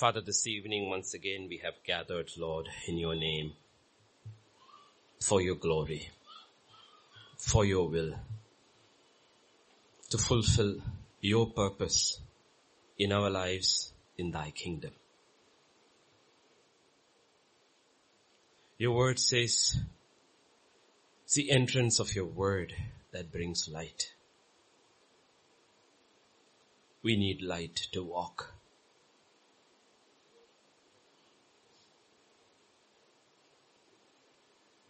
Father, this evening once again we have gathered, Lord, in your name for your glory, for your will, to fulfill your purpose in our lives in thy kingdom. Your word says, it's the entrance of your word that brings light. We need light to walk.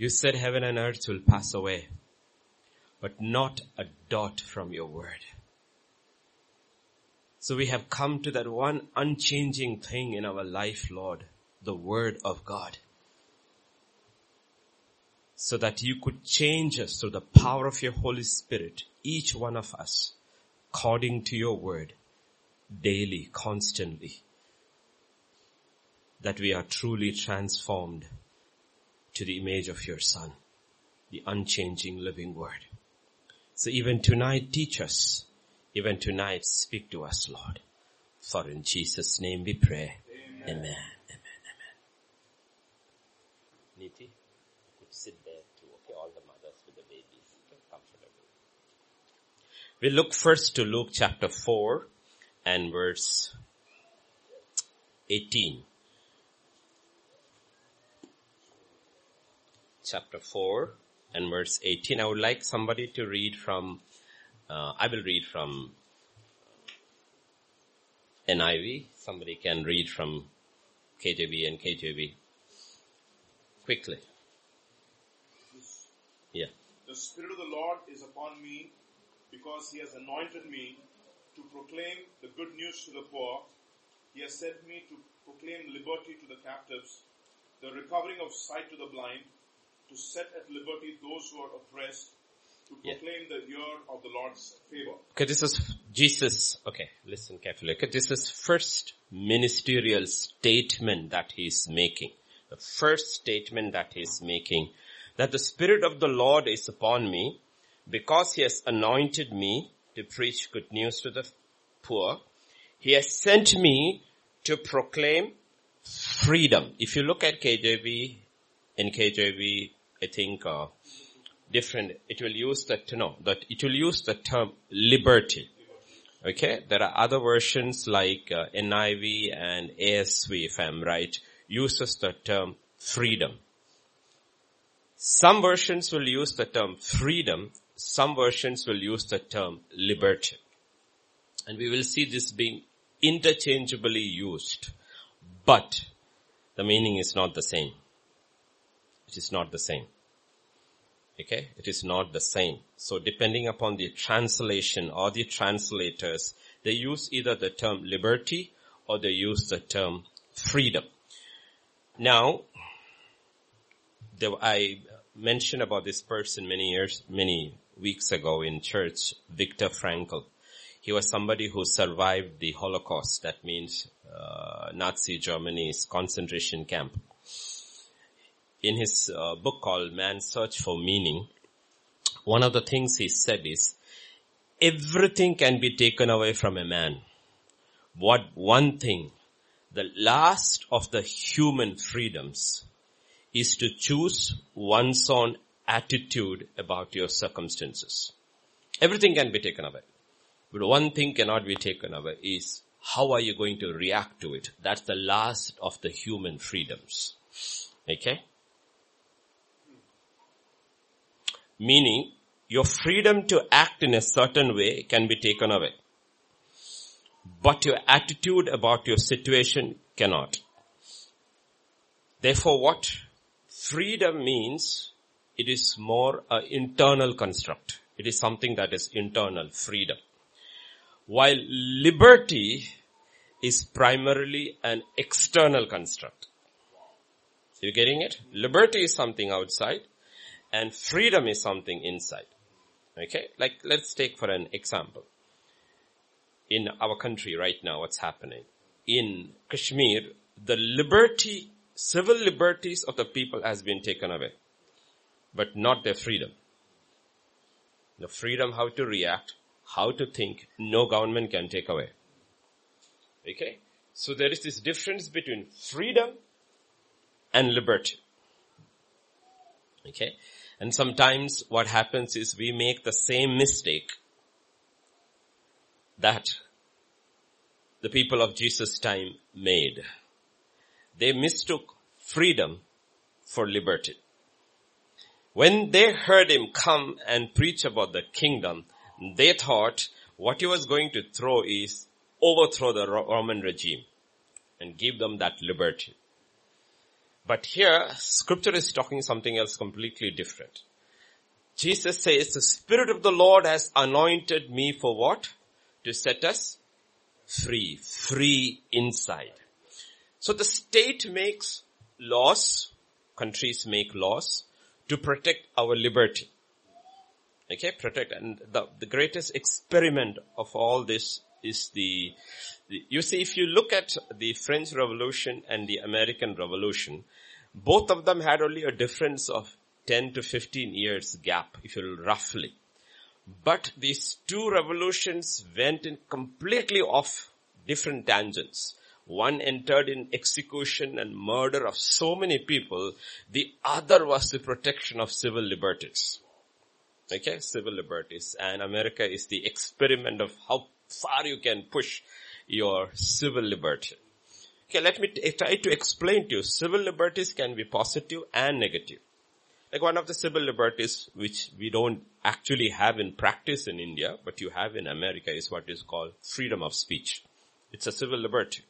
You said heaven and earth will pass away, but not a dot from your word. So we have come to that one unchanging thing in our life, Lord, the word of God. So that you could change us through the power of your Holy Spirit, each one of us, according to your word, daily, constantly. That we are truly transformed to the image of your son, the unchanging living word. So even tonight teach us, even tonight speak to us Lord. For in Jesus name we pray. Amen. Amen. Amen. Amen. Niti, could sit there too. Okay, all the mothers with the babies. Okay, comfortable. We look first to Luke chapter 4 and verse 18. Chapter 4 and verse 18. I would like somebody to read from, uh, I will read from NIV. Somebody can read from KJV and KJV. Quickly. Yeah. The Spirit of the Lord is upon me because He has anointed me to proclaim the good news to the poor. He has sent me to proclaim liberty to the captives, the recovering of sight to the blind, to set at liberty those who are oppressed, to proclaim yeah. the year of the Lord's favor. Okay, this is Jesus. Okay, listen carefully. Okay, this is first ministerial statement that he is making. The first statement that he is making. That the Spirit of the Lord is upon me because he has anointed me to preach good news to the poor. He has sent me to proclaim freedom. If you look at KJV, in KJV, I think, uh, different, it will use that, no, that it will use the term liberty. Okay, there are other versions like uh, NIV and ASV, if I'm right, uses the term freedom. Some versions will use the term freedom, some versions will use the term liberty. And we will see this being interchangeably used, but the meaning is not the same. It is not the same. Okay, it is not the same. So depending upon the translation or the translators, they use either the term liberty or they use the term freedom. Now, I mentioned about this person many years, many weeks ago in church, Viktor Frankl. He was somebody who survived the Holocaust. That means uh, Nazi Germany's concentration camp in his uh, book called Man's Search for Meaning, one of the things he said is, everything can be taken away from a man. What one thing, the last of the human freedoms is to choose one's own attitude about your circumstances. Everything can be taken away. But one thing cannot be taken away is how are you going to react to it? That's the last of the human freedoms. Okay? Meaning, your freedom to act in a certain way can be taken away. But your attitude about your situation cannot. Therefore what? Freedom means it is more an internal construct. It is something that is internal, freedom. While liberty is primarily an external construct. You getting it? Liberty is something outside and freedom is something inside. Okay, like let's take for an example. In our country right now, what's happening? In Kashmir, the liberty, civil liberties of the people has been taken away, but not their freedom. The freedom how to react, how to think, no government can take away. Okay? So there is this difference between freedom and liberty. Okay. And sometimes what happens is we make the same mistake that the people of Jesus time made. They mistook freedom for liberty. When they heard him come and preach about the kingdom, they thought what he was going to throw is overthrow the Roman regime and give them that liberty. But here, scripture is talking something else completely different. Jesus says, the Spirit of the Lord has anointed me for what? To set us free. Free inside. So the state makes laws, countries make laws to protect our liberty. Okay, protect. And the, the greatest experiment of all this is the, the, you see, if you look at the French Revolution and the American Revolution, both of them had only a difference of 10 to 15 years gap, if you will, roughly. But these two revolutions went in completely off different tangents. One entered in execution and murder of so many people. The other was the protection of civil liberties. Okay, civil liberties. And America is the experiment of how far you can push your civil liberty. Okay, let me t- eh, try to explain to you. Civil liberties can be positive and negative. Like one of the civil liberties which we don't actually have in practice in India, but you have in America is what is called freedom of speech. It's a civil liberty.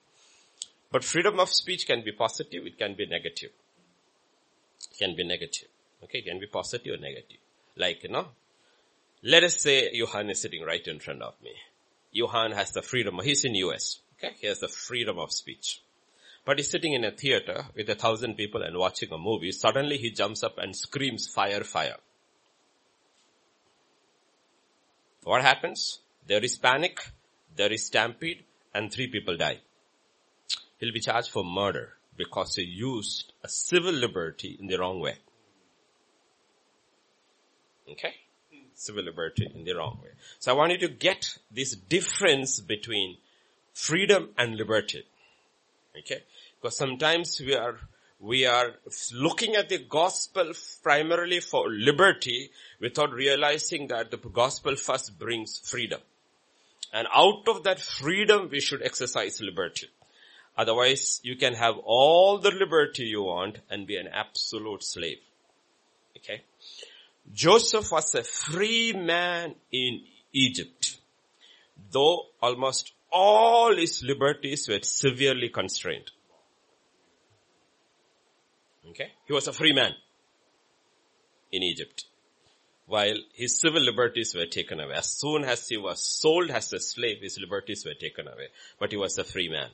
But freedom of speech can be positive, it can be negative. It can be negative. Okay, it can be positive or negative. Like, you know, let us say Johan is sitting right in front of me. Johan has the freedom, he's in US. Okay, he has the freedom of speech. But he's sitting in a theater with a thousand people and watching a movie. Suddenly he jumps up and screams fire, fire. What happens? There is panic, there is stampede, and three people die. He'll be charged for murder because he used a civil liberty in the wrong way. Okay? Civil liberty in the wrong way. So I want you to get this difference between freedom and liberty. Okay? Because sometimes we are, we are looking at the gospel primarily for liberty without realizing that the gospel first brings freedom. And out of that freedom we should exercise liberty. Otherwise you can have all the liberty you want and be an absolute slave. Okay? Joseph was a free man in Egypt. Though almost all his liberties were severely constrained. Okay? He was a free man in Egypt. While his civil liberties were taken away. As soon as he was sold as a slave, his liberties were taken away. But he was a free man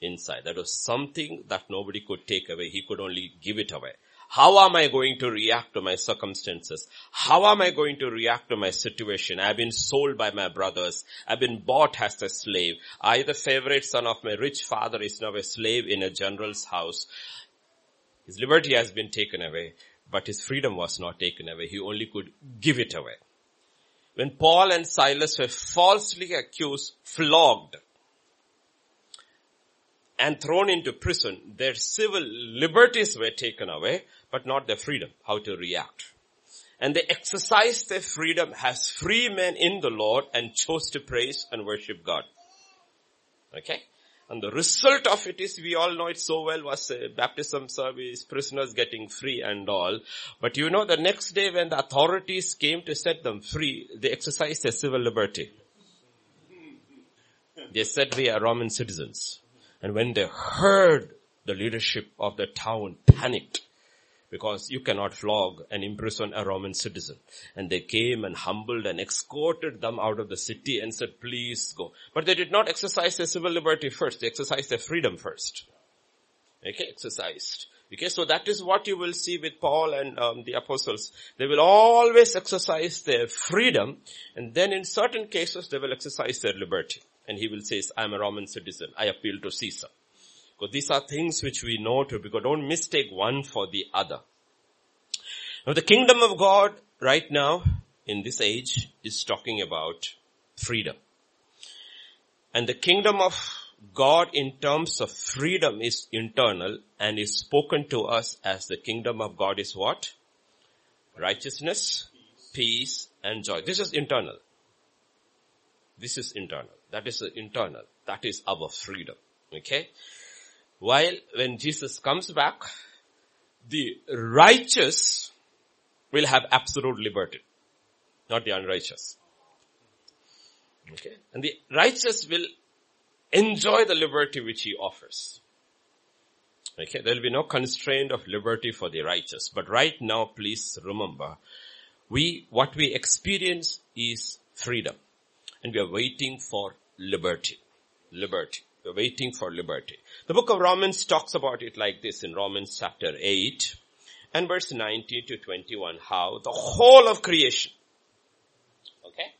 inside. That was something that nobody could take away. He could only give it away. How am I going to react to my circumstances? How am I going to react to my situation? I've been sold by my brothers. I've been bought as a slave. I, the favorite son of my rich father, is now a slave in a general's house. His liberty has been taken away, but his freedom was not taken away. He only could give it away. When Paul and Silas were falsely accused, flogged, and thrown into prison, their civil liberties were taken away, but not their freedom, how to react. And they exercised their freedom as free men in the Lord and chose to praise and worship God. Okay? And the result of it is, we all know it so well, was a baptism service, prisoners getting free and all. But you know, the next day when the authorities came to set them free, they exercised their civil liberty. They said we are Roman citizens. And when they heard the leadership of the town panicked because you cannot flog and imprison a Roman citizen. And they came and humbled and escorted them out of the city and said, please go. But they did not exercise their civil liberty first. They exercised their freedom first. Okay, exercised. Okay, so that is what you will see with Paul and um, the apostles. They will always exercise their freedom and then in certain cases they will exercise their liberty. And he will say, I'm a Roman citizen. I appeal to Caesar. Because these are things which we know to because don't mistake one for the other. Now the kingdom of God right now in this age is talking about freedom. And the kingdom of God in terms of freedom is internal and is spoken to us as the kingdom of God is what? Righteousness, peace and joy. This is internal. This is internal. That is internal. That is our freedom. Okay. While when Jesus comes back, the righteous will have absolute liberty, not the unrighteous. Okay. And the righteous will enjoy the liberty which he offers. Okay. There will be no constraint of liberty for the righteous. But right now, please remember, we, what we experience is freedom. And we are waiting for liberty. Liberty. We're waiting for liberty. The book of Romans talks about it like this in Romans chapter 8 and verse 19 to 21, how the whole of creation, okay,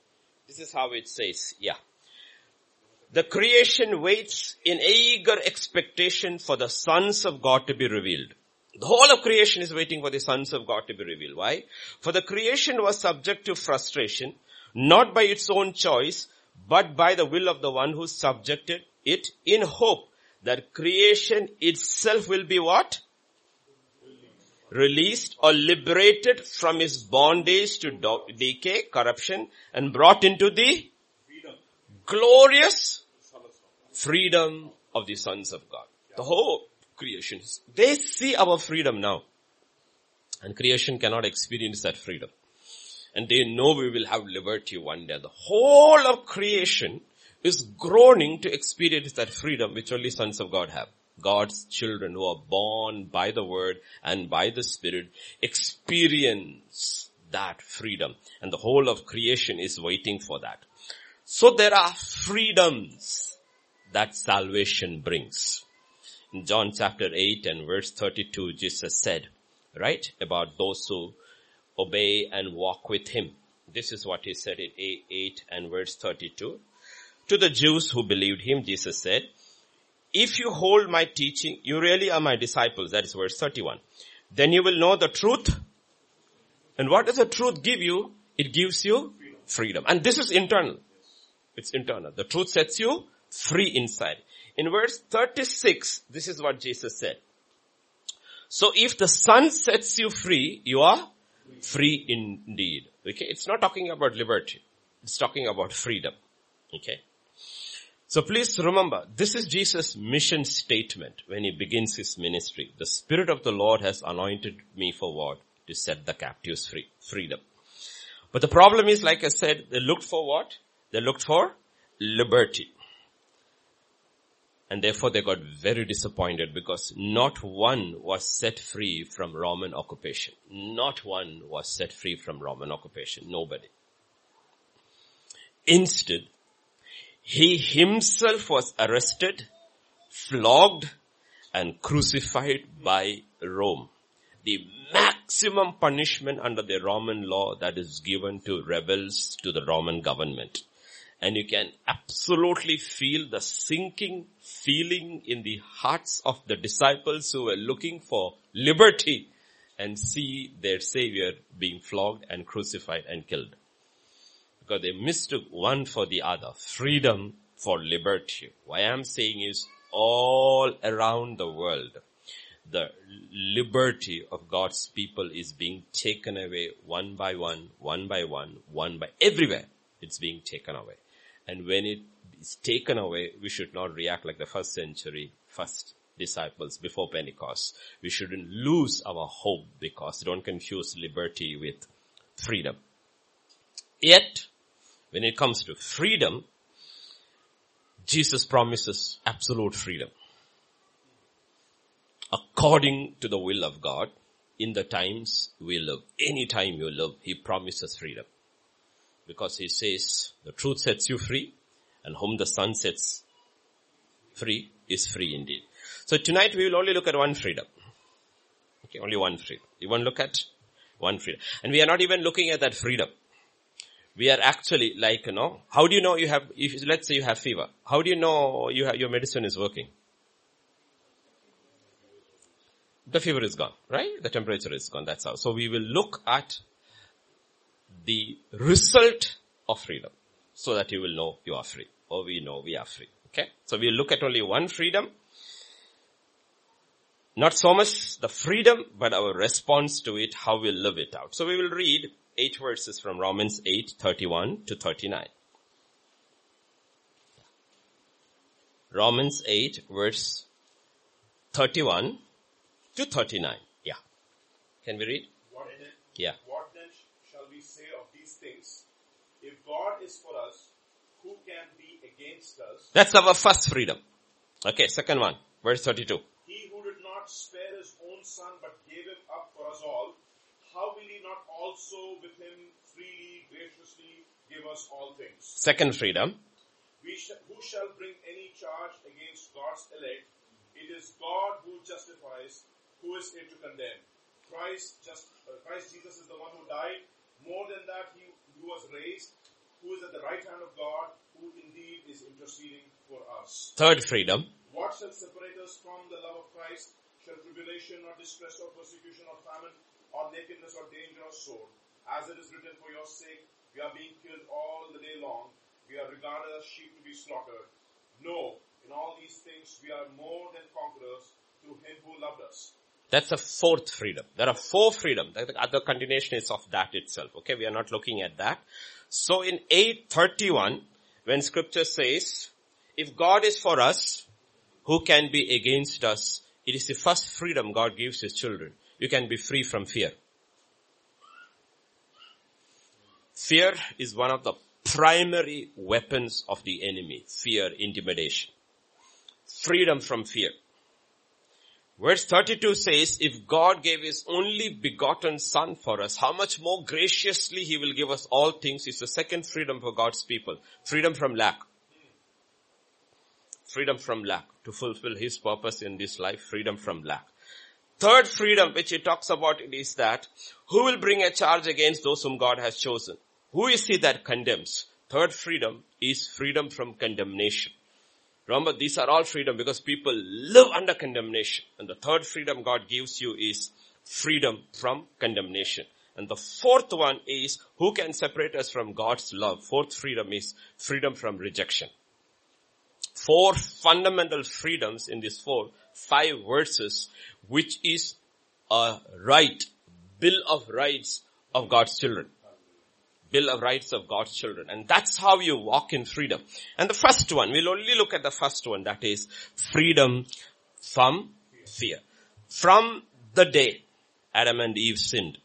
this is how it says, yeah. The creation waits in eager expectation for the sons of God to be revealed. The whole of creation is waiting for the sons of God to be revealed. Why? For the creation was subject to frustration, not by its own choice, but by the will of the one who subjected it in hope that creation itself will be what? Released or liberated from its bondage to decay, corruption, and brought into the glorious freedom of the sons of God. The whole creation, they see our freedom now. And creation cannot experience that freedom. And they know we will have liberty one day. The whole of creation is groaning to experience that freedom which only sons of God have. God's children who are born by the word and by the spirit experience that freedom. And the whole of creation is waiting for that. So there are freedoms that salvation brings. In John chapter 8 and verse 32, Jesus said, right, about those who obey and walk with him. This is what he said in 8 and verse 32. To the Jews who believed him, Jesus said, if you hold my teaching, you really are my disciples. That is verse 31. Then you will know the truth. And what does the truth give you? It gives you freedom. And this is internal. It's internal. The truth sets you free inside. In verse 36, this is what Jesus said. So if the Son sets you free, you are free indeed. Okay, it's not talking about liberty. It's talking about freedom. Okay. So please remember, this is Jesus' mission statement when he begins his ministry. The Spirit of the Lord has anointed me for what? To set the captives free. Freedom. But the problem is, like I said, they looked for what? They looked for liberty. And therefore they got very disappointed because not one was set free from Roman occupation. Not one was set free from Roman occupation. Nobody. Instead, he himself was arrested, flogged, and crucified by Rome. The maximum punishment under the Roman law that is given to rebels to the Roman government. And you can absolutely feel the sinking feeling in the hearts of the disciples who were looking for liberty and see their savior being flogged and crucified and killed because they mistook one for the other. Freedom for liberty. What I am saying is all around the world, the liberty of God's people is being taken away one by one, one by one, one by everywhere. It's being taken away. And when it is taken away, we should not react like the first century, first disciples before Pentecost. We shouldn't lose our hope because don't confuse liberty with freedom. Yet, when it comes to freedom, Jesus promises absolute freedom. According to the will of God, in the times we live, any time you live, He promises freedom. Because He says, the truth sets you free, and whom the Son sets free is free indeed. So tonight we will only look at one freedom. Okay, only one freedom. You want to look at one freedom. And we are not even looking at that freedom we are actually like, you know, how do you know you have, if let's say you have fever, how do you know you have, your medicine is working? The fever is gone, right? The temperature is gone, that's how. So we will look at the result of freedom so that you will know you are free or we know we are free. Okay. So we look at only one freedom. Not so much the freedom, but our response to it, how we live it out. So we will read eight verses from Romans 8, 31 to 39. Romans 8 verse 31 to 39. Yeah. Can we read? What then, Yeah. what then shall we say of these things? If God is for us, who can be against us? That's our first freedom. Okay, second one, verse 32. He who did not spare his own son but gave him up for us all, how will he not also with him freely, graciously give us all things? Second freedom. Who shall bring any charge against God's elect? It is God who justifies. Who is here to condemn? Christ, just uh, Christ Jesus is the one who died. More than that, he who was raised, who is at the right hand of God, who indeed is interceding for us. Third freedom. What shall separate us from the love of Christ? Shall tribulation or distress or persecution or famine or nakedness or danger or sword? As it is written, for your sake we are being killed all the day long. We are regarded as sheep to be slaughtered. No, in all these things we are more than conquerors through him who loved us. That's a fourth freedom. There are four freedom. The other continuation is of that itself. Okay, we are not looking at that. So in 831, when scripture says, if God is for us, who can be against us? It is the first freedom God gives his children. You can be free from fear. Fear is one of the primary weapons of the enemy. Fear, intimidation. Freedom from fear. Verse 32 says, if God gave his only begotten son for us, how much more graciously he will give us all things is the second freedom for God's people. Freedom from lack. Freedom from lack. To fulfill his purpose in this life, freedom from lack. Third freedom which he talks about it is that, who will bring a charge against those whom God has chosen? Who is he that condemns? Third freedom is freedom from condemnation. Remember, these are all freedom because people live under condemnation. And the third freedom God gives you is freedom from condemnation. And the fourth one is who can separate us from God's love? Fourth freedom is freedom from rejection. Four fundamental freedoms in these four, five verses, which is a right, bill of rights of God's children. Bill of Rights of God's children. And that's how you walk in freedom. And the first one, we'll only look at the first one, that is freedom from fear. From the day Adam and Eve sinned,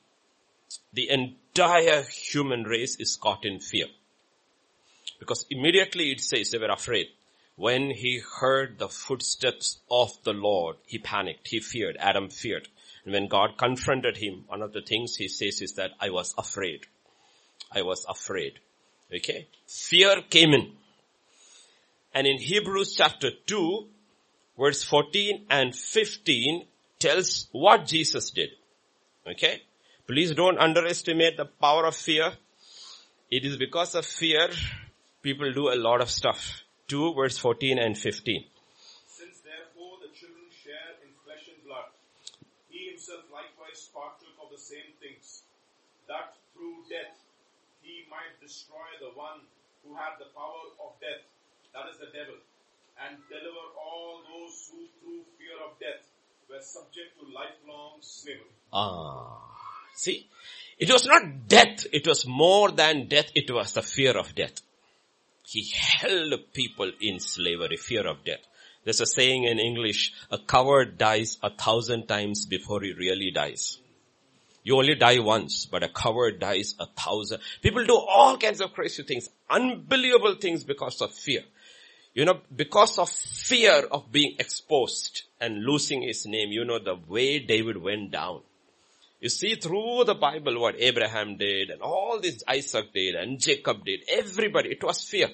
the entire human race is caught in fear. Because immediately it says they were afraid. When he heard the footsteps of the Lord, he panicked, he feared, Adam feared. And when God confronted him, one of the things he says is that I was afraid. I was afraid. Okay. Fear came in. And in Hebrews chapter 2, verse 14 and 15 tells what Jesus did. Okay. Please don't underestimate the power of fear. It is because of fear people do a lot of stuff. 2 verse 14 and 15. Since therefore the children share in flesh and blood, he himself likewise partook of the same things, that through death he might destroy the one who had the power of death, that is the devil, and deliver all those who through fear of death were subject to lifelong slavery. Ah, see, it was not death, it was more than death, it was the fear of death. He held people in slavery, fear of death. There's a saying in English, a coward dies a thousand times before he really dies. You only die once, but a coward dies a thousand. People do all kinds of crazy things, unbelievable things because of fear. You know, because of fear of being exposed and losing his name, you know, the way David went down. You see through the Bible what Abraham did and all this Isaac did and Jacob did. Everybody, it was fear.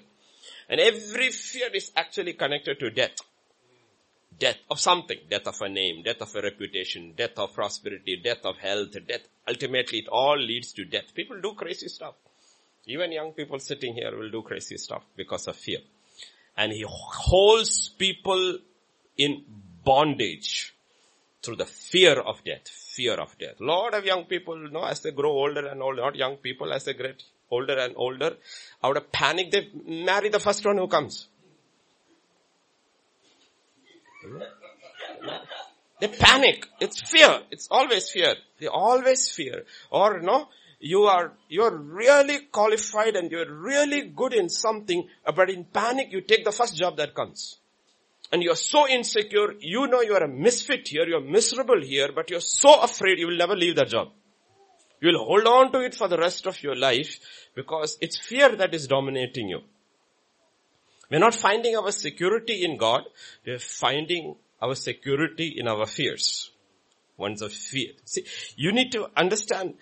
And every fear is actually connected to death. Death of something. Death of a name, death of a reputation, death of prosperity, death of health, death. Ultimately it all leads to death. People do crazy stuff. Even young people sitting here will do crazy stuff because of fear. And he holds people in bondage through the fear of death. Fear of death. lot of young people, you know, as they grow older and older, not young people, as they get older and older, out of panic, they marry the first one who comes. They panic. It's fear. It's always fear. They always fear. Or no, you are, you're really qualified and you're really good in something, but in panic you take the first job that comes. And you're so insecure, you know you are a misfit here, you're miserable here, but you're so afraid you will never leave that job. You will hold on to it for the rest of your life because it's fear that is dominating you. We're not finding our security in God, we're finding our security in our fears. Ones of fear. See, you need to understand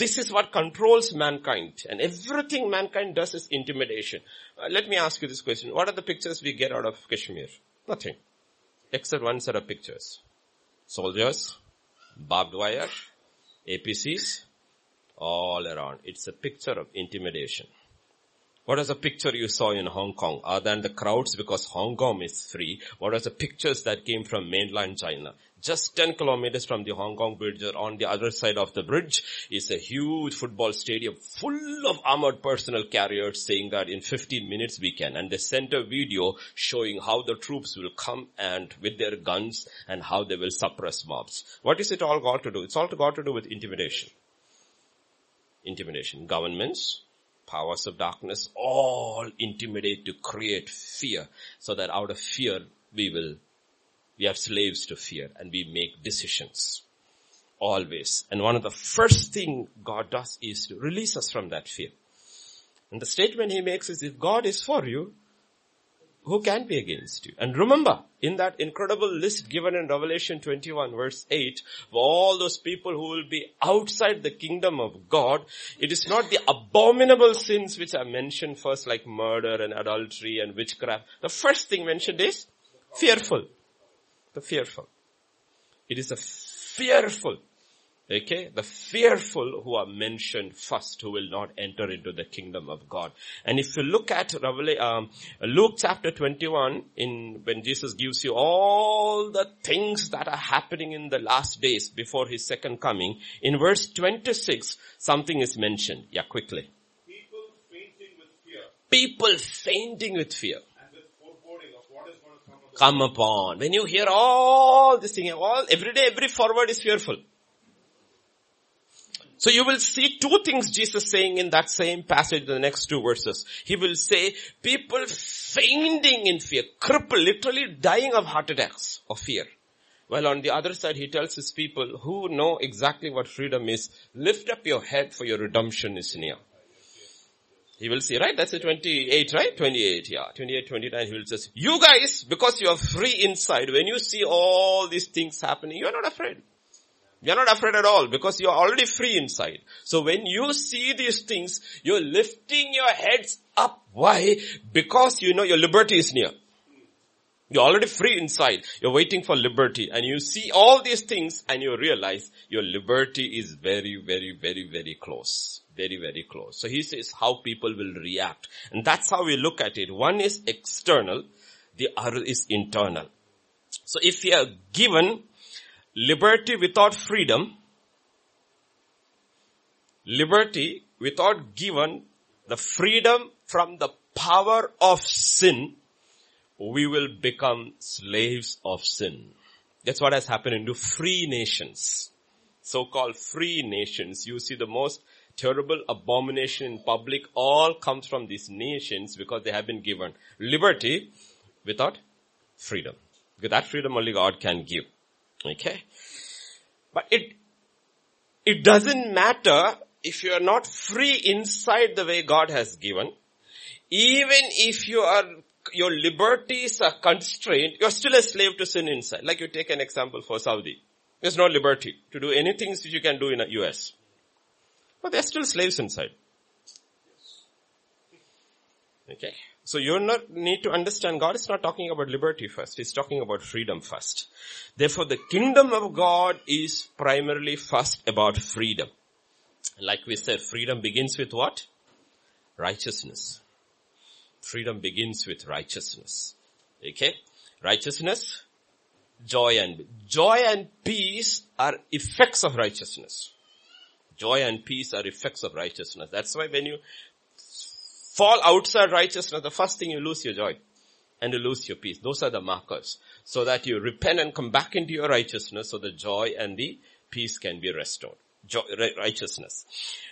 this is what controls mankind and everything mankind does is intimidation. Uh, let me ask you this question. What are the pictures we get out of Kashmir? Nothing. Except one set of pictures. Soldiers, barbed wire, APCs, all around. It's a picture of intimidation. What was the picture you saw in Hong Kong? Other than the crowds because Hong Kong is free, what was the pictures that came from mainland China? Just 10 kilometers from the Hong Kong bridge or on the other side of the bridge is a huge football stadium full of armored personnel carriers saying that in 15 minutes we can. And they sent a video showing how the troops will come and with their guns and how they will suppress mobs. What is it all got to do? It's all got to do with intimidation. Intimidation. Governments, powers of darkness all intimidate to create fear so that out of fear we will, we are slaves to fear and we make decisions. Always. And one of the first thing God does is to release us from that fear. And the statement he makes is if God is for you, who can be against you? And remember, in that incredible list given in Revelation 21 verse 8, of all those people who will be outside the kingdom of God, it is not the abominable sins which are mentioned first like murder and adultery and witchcraft. The first thing mentioned is fearful. The fearful. It is a fearful Okay, the fearful who are mentioned first who will not enter into the kingdom of God. And if you look at um, Luke chapter 21 in when Jesus gives you all the things that are happening in the last days before his second coming, in verse 26 something is mentioned. Yeah, quickly. People fainting with fear. People fainting with fear. And with foreboding of what is going to come upon. When you hear all this thing, all, every day, every forward is fearful. So you will see two things Jesus saying in that same passage, the next two verses. He will say, people fainting in fear, crippled, literally dying of heart attacks of fear. While on the other side, he tells his people who know exactly what freedom is, lift up your head for your redemption is near. He will say, right? That's a 28, right? 28, yeah. 28, 29, he will say, you guys, because you are free inside, when you see all these things happening, you are not afraid. You're not afraid at all because you're already free inside. So when you see these things, you're lifting your heads up. Why? Because you know your liberty is near. You're already free inside. You're waiting for liberty and you see all these things and you realize your liberty is very, very, very, very close. Very, very close. So he says how people will react. And that's how we look at it. One is external. The other is internal. So if you are given liberty without freedom, liberty without given the freedom from the power of sin, we will become slaves of sin. That's what has happened into free nations. So-called free nations. You see the most terrible abomination in public all comes from these nations because they have been given liberty without freedom. Because that freedom only God can give. Okay. But it, it doesn't matter if you are not free inside the way God has given. Even if you are, your liberties are constrained, you're still a slave to sin inside. Like you take an example for Saudi. There's no liberty to do anything which you can do in the US. But they're still slaves inside. Okay. So you not need to understand God is not talking about liberty first. He's talking about freedom first. Therefore the kingdom of God is primarily first about freedom. Like we said, freedom begins with what? Righteousness. Freedom begins with righteousness. Okay? Righteousness, joy and, joy and peace are effects of righteousness. Joy and peace are effects of righteousness. That's why when you fall outside righteousness, the first thing you lose your joy. and you lose your peace. Those are the markers. So that you repent and come back into your righteousness so the joy and the peace can be restored. Joy, righteousness.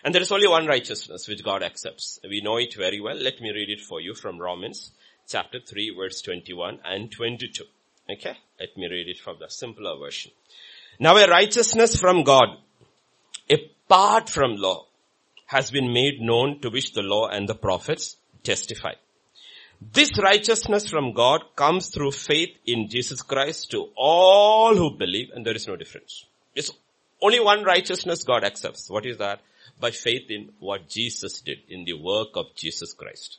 And there is only one righteousness which God accepts. We know it very well. Let me read it for you from Romans chapter 3 verse 21 and 22. Okay? Let me read it from the simpler version. Now a righteousness from God, apart from law, has been made known to which the law and the prophets testify. This righteousness from God comes through faith in Jesus Christ to all who believe and there is no difference. It's only one righteousness God accepts. What is that? By faith in what Jesus did, in the work of Jesus Christ.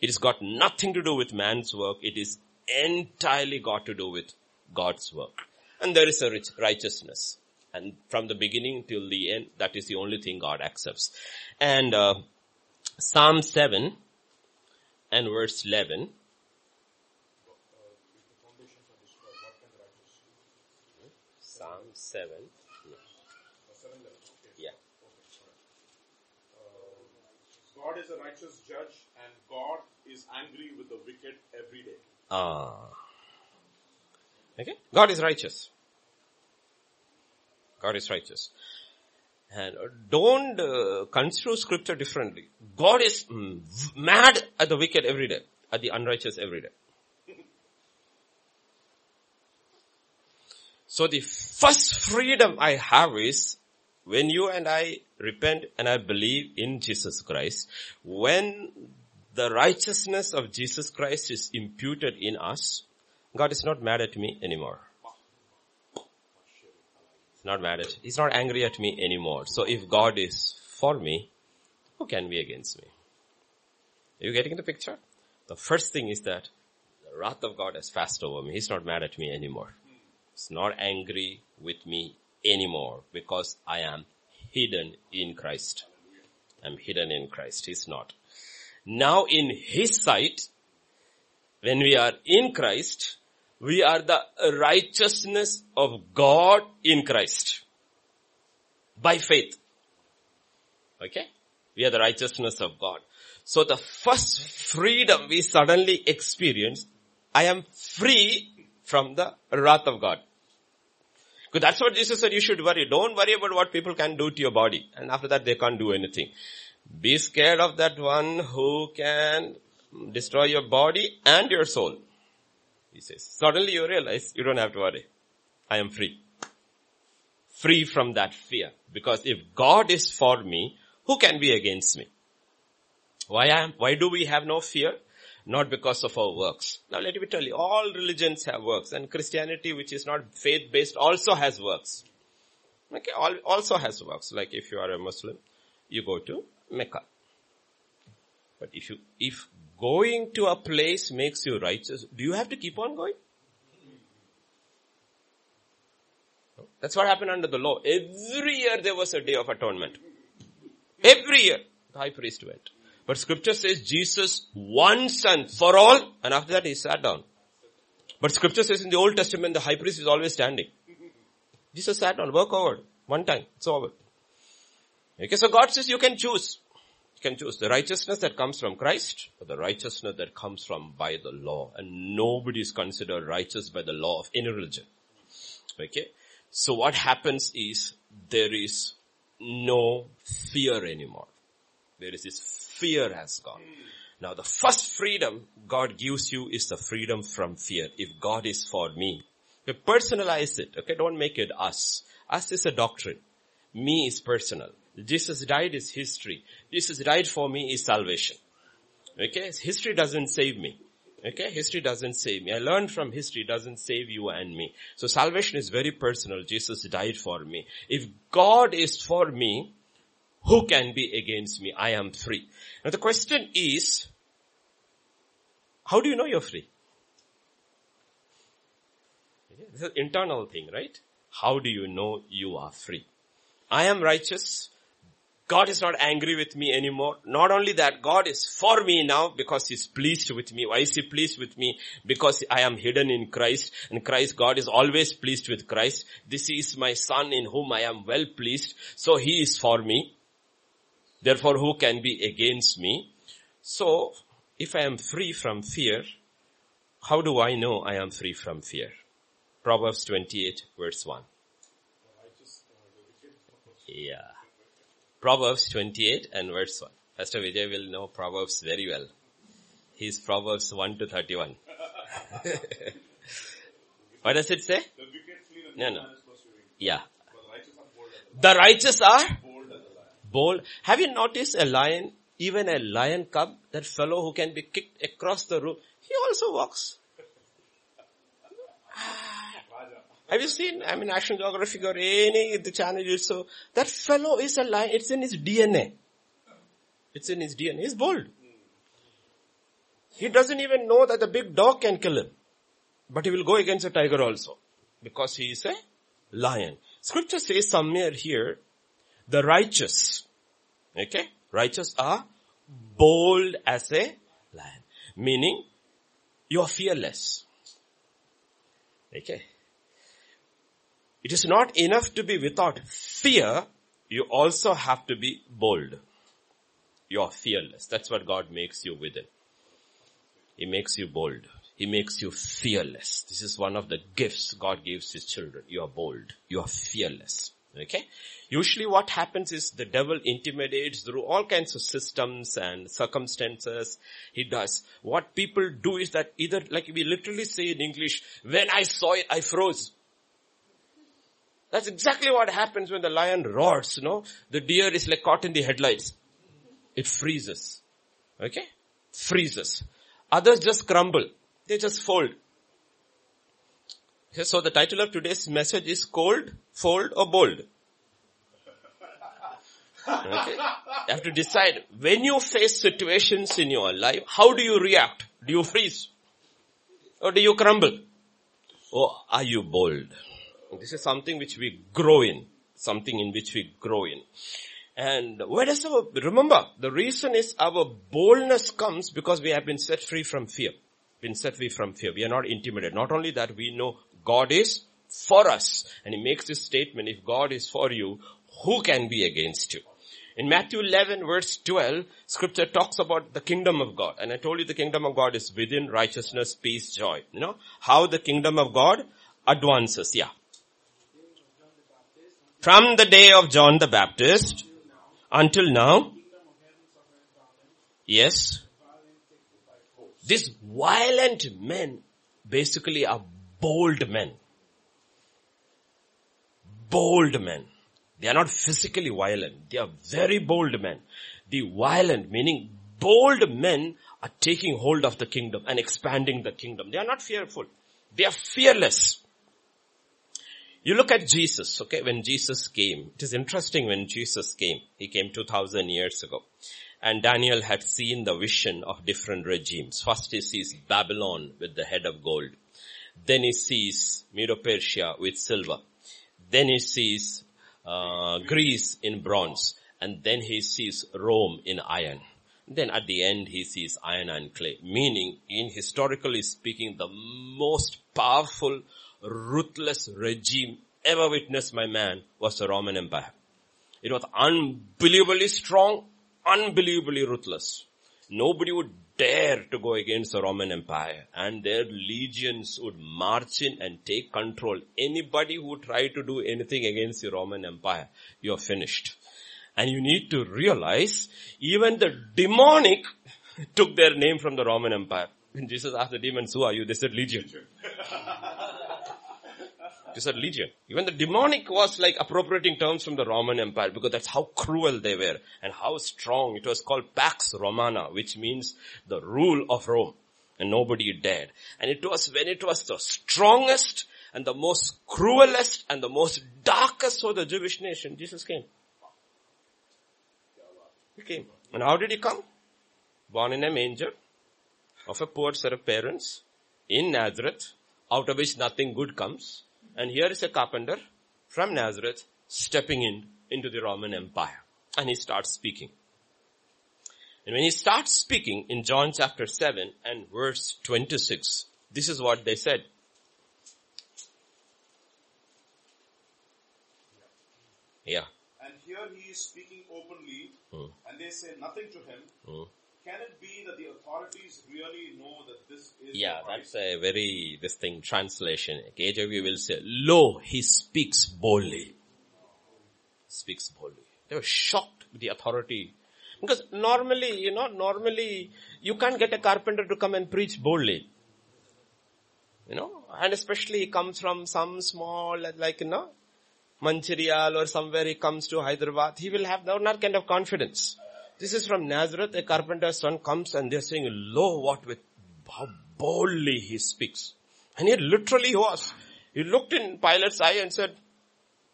It has got nothing to do with man's work. It is entirely got to do with God's work. And there is a righteousness. And from the beginning till the end, that is the only thing God accepts. And uh, Psalm 7 and verse 11. Psalm 7. Yeah. God is a righteous judge and God is angry with the wicked every day. Ah. Okay? God is righteous. God is righteous. And don't uh, construe scripture differently. God is mm, mad at the wicked every day, at the unrighteous every day. So the first freedom I have is when you and I repent and I believe in Jesus Christ, when the righteousness of Jesus Christ is imputed in us, God is not mad at me anymore. He's not mad at, he's not angry at me anymore. So if God is for me, who can be against me? Are you getting the picture? The first thing is that the wrath of God has passed over me. He's not mad at me anymore. He's not angry with me anymore because I am hidden in Christ. I'm hidden in Christ. He's not. Now in His sight, when we are in Christ, we are the righteousness of God in Christ. By faith. Okay? We are the righteousness of God. So the first freedom we suddenly experience, I am free from the wrath of God. Because that's what Jesus said you should worry. Don't worry about what people can do to your body. And after that they can't do anything. Be scared of that one who can destroy your body and your soul. He says, suddenly you realize you don't have to worry. I am free. Free from that fear. Because if God is for me, who can be against me? Why am, why do we have no fear? Not because of our works. Now let me tell you, all religions have works and Christianity which is not faith based also has works. Okay, also has works. Like if you are a Muslim, you go to Mecca. But if you, if going to a place makes you righteous, do you have to keep on going? That's what happened under the law. Every year there was a day of atonement. Every year the high priest went. But scripture says Jesus once and for all and after that he sat down. But scripture says in the Old Testament the high priest is always standing. Jesus sat down, work over. One time, it's over. Okay, so God says you can choose. You can choose the righteousness that comes from Christ or the righteousness that comes from by the law. And nobody is considered righteous by the law of any religion. Okay. So what happens is there is no fear anymore. There is this fear has gone. Now the first freedom God gives you is the freedom from fear. If God is for me, you personalize it. Okay. Don't make it us. Us is a doctrine. Me is personal. Jesus died is history. Jesus died for me is salvation. Okay? History doesn't save me. Okay? History doesn't save me. I learned from history doesn't save you and me. So salvation is very personal. Jesus died for me. If God is for me, who can be against me? I am free. Now the question is, how do you know you're free? This is an internal thing, right? How do you know you are free? I am righteous. God is not angry with me anymore. Not only that, God is for me now because He's pleased with me. Why is He pleased with me? Because I am hidden in Christ and Christ, God is always pleased with Christ. This is my son in whom I am well pleased. So He is for me. Therefore who can be against me? So if I am free from fear, How do I know I am free from fear? Proverbs 28 verse 1. Yeah. Proverbs 28 and verse 1. Pastor Vijay will know Proverbs very well. He's Proverbs 1 to 31. what does it say? The wicked flee and No, no no. man is pursuing. Yeah. The righteous are bold The righteous are as a lion. Bold as a lion. bold. Have you noticed a lion, even a lion cub, that fellow who can be kicked across the room, he also walks. Have you seen, I mean, National Geographic or any the channel saw, that fellow is a lion, it's in his DNA. It's in his DNA. He's bold. He doesn't even know that the big dog can kill him. But he will go against a tiger also. Because he is a lion. Scripture says somewhere here, the righteous, okay, righteous are bold as a lion. Meaning, you are fearless. Okay. It is not enough to be without fear, you also have to be bold. You are fearless. That's what God makes you within. He makes you bold. He makes you fearless. This is one of the gifts God gives his children. You are bold. You are fearless. Okay? Usually what happens is the devil intimidates through all kinds of systems and circumstances. He does. What people do is that either, like we literally say in English, when I saw it, I froze. That's exactly what happens when the lion roars, you know. The deer is like caught in the headlights. It freezes. Okay? Freezes. Others just crumble. They just fold. Okay, so the title of today's message is cold, fold or bold. Okay? You have to decide when you face situations in your life, how do you react? Do you freeze? Or do you crumble? Or are you bold? This is something which we grow in. Something in which we grow in. And where does our, remember, the reason is our boldness comes because we have been set free from fear. Been set free from fear. We are not intimidated. Not only that, we know God is for us. And he makes this statement, if God is for you, who can be against you? In Matthew 11 verse 12, scripture talks about the kingdom of God. And I told you the kingdom of God is within righteousness, peace, joy. You know, how the kingdom of God advances. Yeah. From the day of John the Baptist until now, yes, these violent men basically are bold men. Bold men. They are not physically violent. They are very bold men. The violent, meaning bold men are taking hold of the kingdom and expanding the kingdom. They are not fearful. They are fearless. You look at Jesus, okay, when Jesus came. It is interesting when Jesus came. He came 2000 years ago. And Daniel had seen the vision of different regimes. First he sees Babylon with the head of gold. Then he sees Medo-Persia with silver. Then he sees uh, Greece in bronze. And then he sees Rome in iron. Then at the end he sees iron and clay. Meaning, in historically speaking, the most powerful, ruthless regime ever witnessed by man was the Roman Empire. It was unbelievably strong, unbelievably ruthless. Nobody would dare to go against the Roman Empire and their legions would march in and take control. Anybody who tried to do anything against the Roman Empire, you're finished. And you need to realize even the demonic took their name from the Roman Empire. When Jesus asked the demons, who are you? They said legion. They said legion. Even the demonic was like appropriating terms from the Roman Empire because that's how cruel they were and how strong. It was called Pax Romana, which means the rule of Rome. And nobody dared. And it was when it was the strongest and the most cruelest and the most darkest for the Jewish nation, Jesus came. He came. And how did he come? Born in a manger of a poor set of parents in Nazareth, out of which nothing good comes. And here is a carpenter from Nazareth stepping in into the Roman Empire. And he starts speaking. And when he starts speaking in John chapter 7 and verse 26, this is what they said. Yeah. And here he is speaking openly, Hmm. and they say nothing to him. Hmm. Can it be that the authorities really know that this is Yeah, that's a very, this thing, translation. KJV will say, lo, he speaks boldly. Speaks boldly. They were shocked with the authority. Because normally, you know, normally you can't get a carpenter to come and preach boldly. You know, and especially he comes from some small, like, you know, Mancherial or somewhere he comes to Hyderabad, he will have that kind of confidence. This is from Nazareth, a carpenter's son comes and they're saying, lo, what with, how boldly he speaks. And he literally was. He looked in Pilate's eye and said,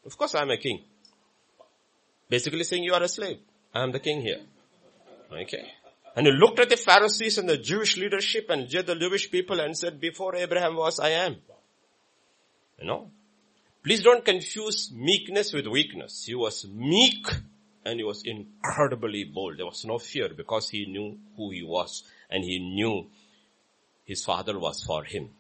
of course I am a king. Basically saying you are a slave. I am the king here. Okay. And he looked at the Pharisees and the Jewish leadership and the Jewish people and said, before Abraham was, I am. You know? Please don't confuse meekness with weakness. He was meek and he was incredibly bold. There was no fear because he knew who he was and he knew his father was for him.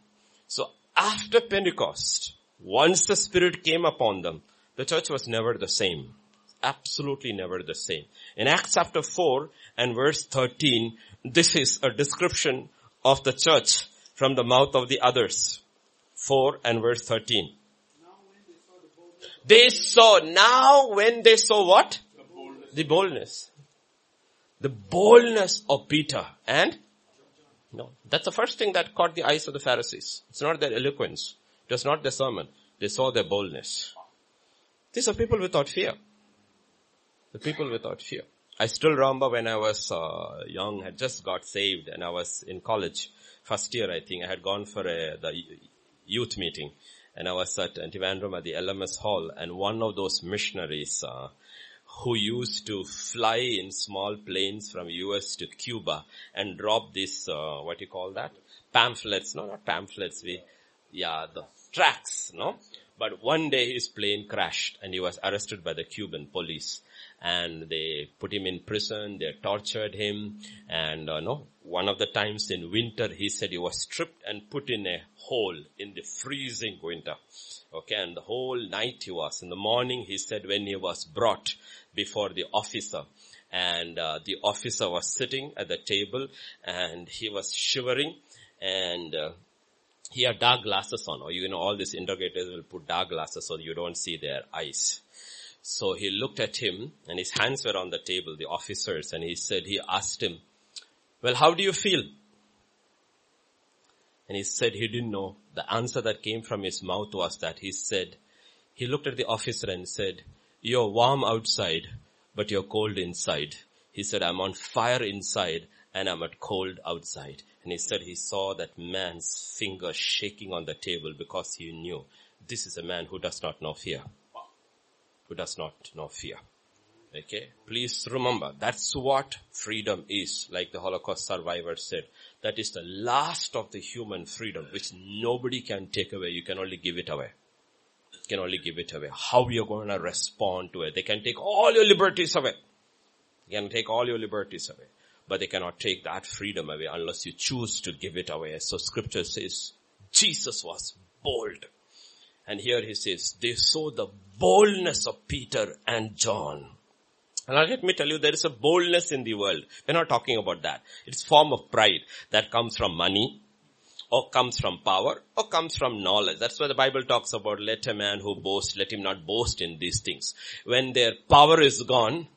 So after Pentecost, once the Spirit came upon them, the church was never the same. Absolutely never the same. In Acts chapter 4 and verse 13, this is a description of the church from the mouth of the others. 4 and verse 13. They saw, now when they saw what? The boldness. The boldness of Peter and no, that's the first thing that caught the eyes of the Pharisees. It's not their eloquence. It was not their sermon. They saw their boldness. These are people without fear. The people without fear. I still remember when I was uh, young, had just got saved, and I was in college, first year I think. I had gone for a, the youth meeting, and I was at Trivandrum at the LMS hall, and one of those missionaries uh, who used to fly in small planes from US to Cuba and drop this, uh, what you call that? Pamphlets, no, not pamphlets, we, yeah, the tracts, no? But one day his plane crashed and he was arrested by the Cuban police and they put him in prison, they tortured him and uh, no, one of the times in winter he said he was stripped and put in a hole in the freezing winter. Okay, and the whole night he was. In the morning he said when he was brought before the officer and uh, the officer was sitting at the table and he was shivering and uh, he had dark glasses on or you know all these interrogators will put dark glasses so you don't see their eyes. So he looked at him and his hands were on the table, the officers, and he said, he asked him, well, how do you feel? And he said he didn't know. The answer that came from his mouth was that he said, he looked at the officer and said, you're warm outside, but you're cold inside. He said, I'm on fire inside and I'm at cold outside. And he said he saw that man's finger shaking on the table because he knew this is a man who does not know fear. Who does not know fear. Okay. Please remember, that's what freedom is. Like the Holocaust survivor said, that is the last of the human freedom, which nobody can take away. You can only give it away. Can only give it away. How you're going to respond to it. They can take all your liberties away. They can take all your liberties away. But they cannot take that freedom away unless you choose to give it away. So scripture says, Jesus was bold. And here he says, they saw the boldness of Peter and John. And let me tell you, there is a boldness in the world. We're not talking about that. It's form of pride that comes from money, or comes from power, or comes from knowledge. That's why the Bible talks about let a man who boasts, let him not boast in these things. When their power is gone,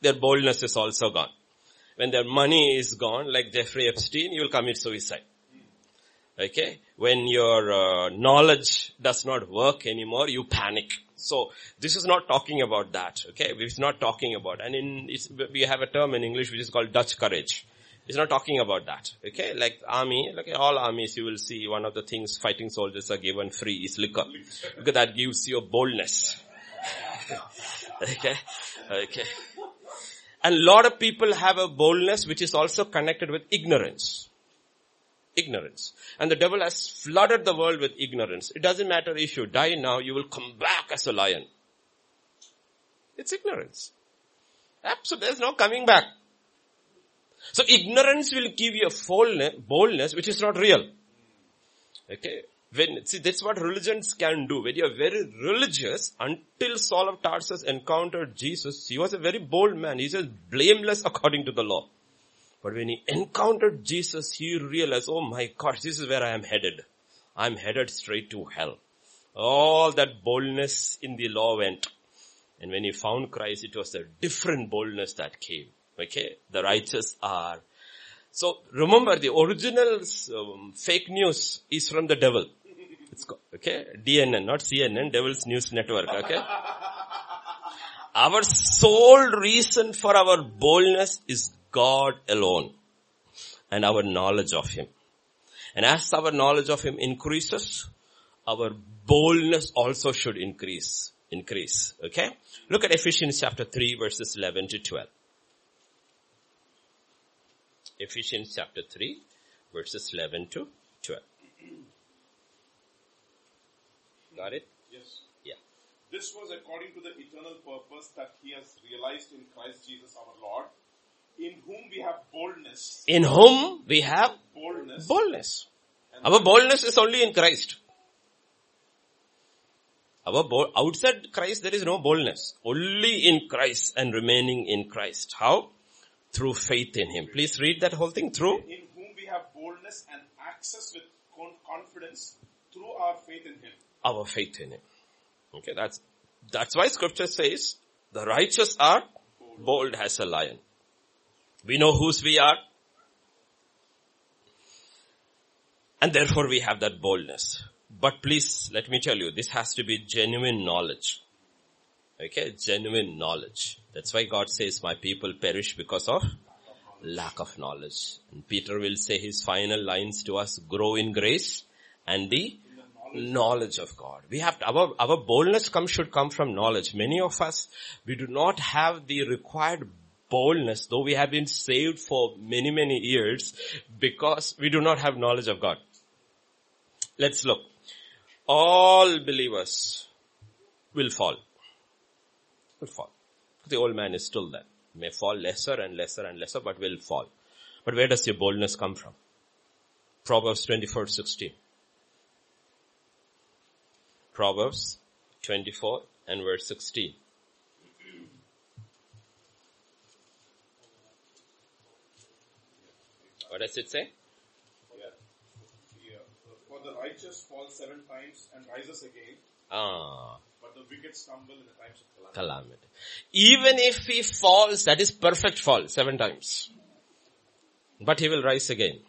their boldness is also gone. When their money is gone, like Jeffrey Epstein, you will commit suicide. Okay? When your uh, knowledge does not work anymore, you panic. So this is not talking about that. Okay? It's not talking about, and in, we have a term in English which is called Dutch courage. It's not talking about that. Okay? Like army, like all armies you will see one of the things fighting soldiers are given free is liquor. Because that gives you boldness. okay? Okay. And a lot of people have a boldness which is also connected with ignorance. Ignorance. And the devil has flooded the world with ignorance. It doesn't matter if you die now, you will come back as a lion. It's ignorance. Absolutely, there's no coming back. So ignorance will give you a boldness which is not real. Okay. When, see, that's what religions can do. When you're very religious, until Saul of Tarsus encountered Jesus, he was a very bold man. He says blameless according to the law. But when he encountered Jesus, he realized, oh my gosh, this is where I am headed. I'm headed straight to hell. All that boldness in the law went. And when he found Christ, it was a different boldness that came. Okay? The righteous are. So remember the original um, fake news is from the devil. It's called, okay? DNN, not CNN, Devil's News Network, okay? our sole reason for our boldness is God alone and our knowledge of Him. And as our knowledge of Him increases, our boldness also should increase. Increase. Okay? Look at Ephesians chapter 3 verses 11 to 12. Ephesians chapter 3 verses 11 to 12. Got it? Yes. Yeah. This was according to the eternal purpose that he has realized in Christ Jesus our Lord, in whom we have boldness. In whom we have Boldness. boldness. Our boldness is only in Christ. Our bo- outside Christ there is no boldness. Only in Christ and remaining in Christ. How? Through faith in Him. Please read that whole thing through. in whom we have boldness and access with confidence through our faith in him. Our faith in Him. Okay, that's, that's why scripture says, the righteous are bold as a lion. We know whose we are. And therefore we have that boldness. But please, let me tell you, this has to be genuine knowledge. Okay, genuine knowledge. That's why God says, my people perish because of lack of knowledge. And Peter will say his final lines to us, grow in grace and the knowledge of God. We have to, our, our boldness come, should come from knowledge. Many of us, we do not have the required boldness, though we have been saved for many, many years because we do not have knowledge of God. Let's look. All believers will fall. Will fall. The old man is still there. May fall lesser and lesser and lesser, but will fall. But where does your boldness come from? Proverbs 24, 16. Proverbs 24 and verse 16. What does it say? Yeah. Yeah. For the righteous falls seven times and rises again, Ah, the wicked stumble in the times of calamity. calamity. Even if he falls, that is perfect fall, seven times. But he will rise again.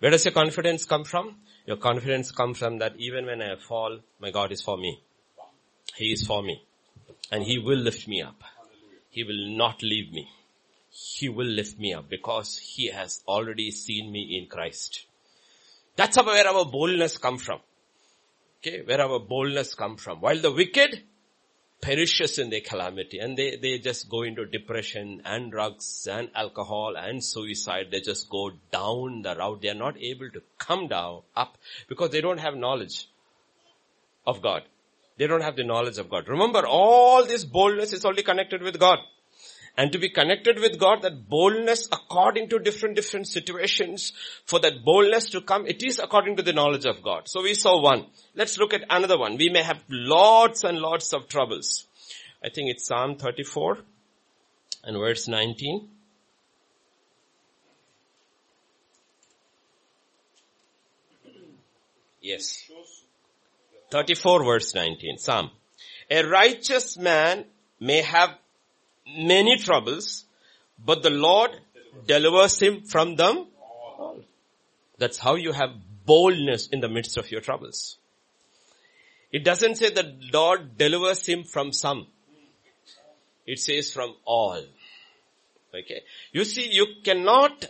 Where does your confidence come from? Your confidence comes from that even when I fall, my God is for me. He is for me. And He will lift me up. He will not leave me. He will lift me up because He has already seen me in Christ. That's where our boldness come from. Okay, where our boldness come from. While the wicked perishes in their calamity and they, they just go into depression and drugs and alcohol and suicide. They just go down the route. They are not able to come down, up because they don't have knowledge of God. They don't have the knowledge of God. Remember, all this boldness is only connected with God. And to be connected with God, that boldness according to different, different situations, for that boldness to come, it is according to the knowledge of God. So we saw one. Let's look at another one. We may have lots and lots of troubles. I think it's Psalm 34 and verse 19. Yes. 34 verse 19. Psalm. A righteous man may have many troubles, but the Lord delivers him from them. That's how you have boldness in the midst of your troubles. It doesn't say that Lord delivers him from some. It says from all. Okay. You see, you cannot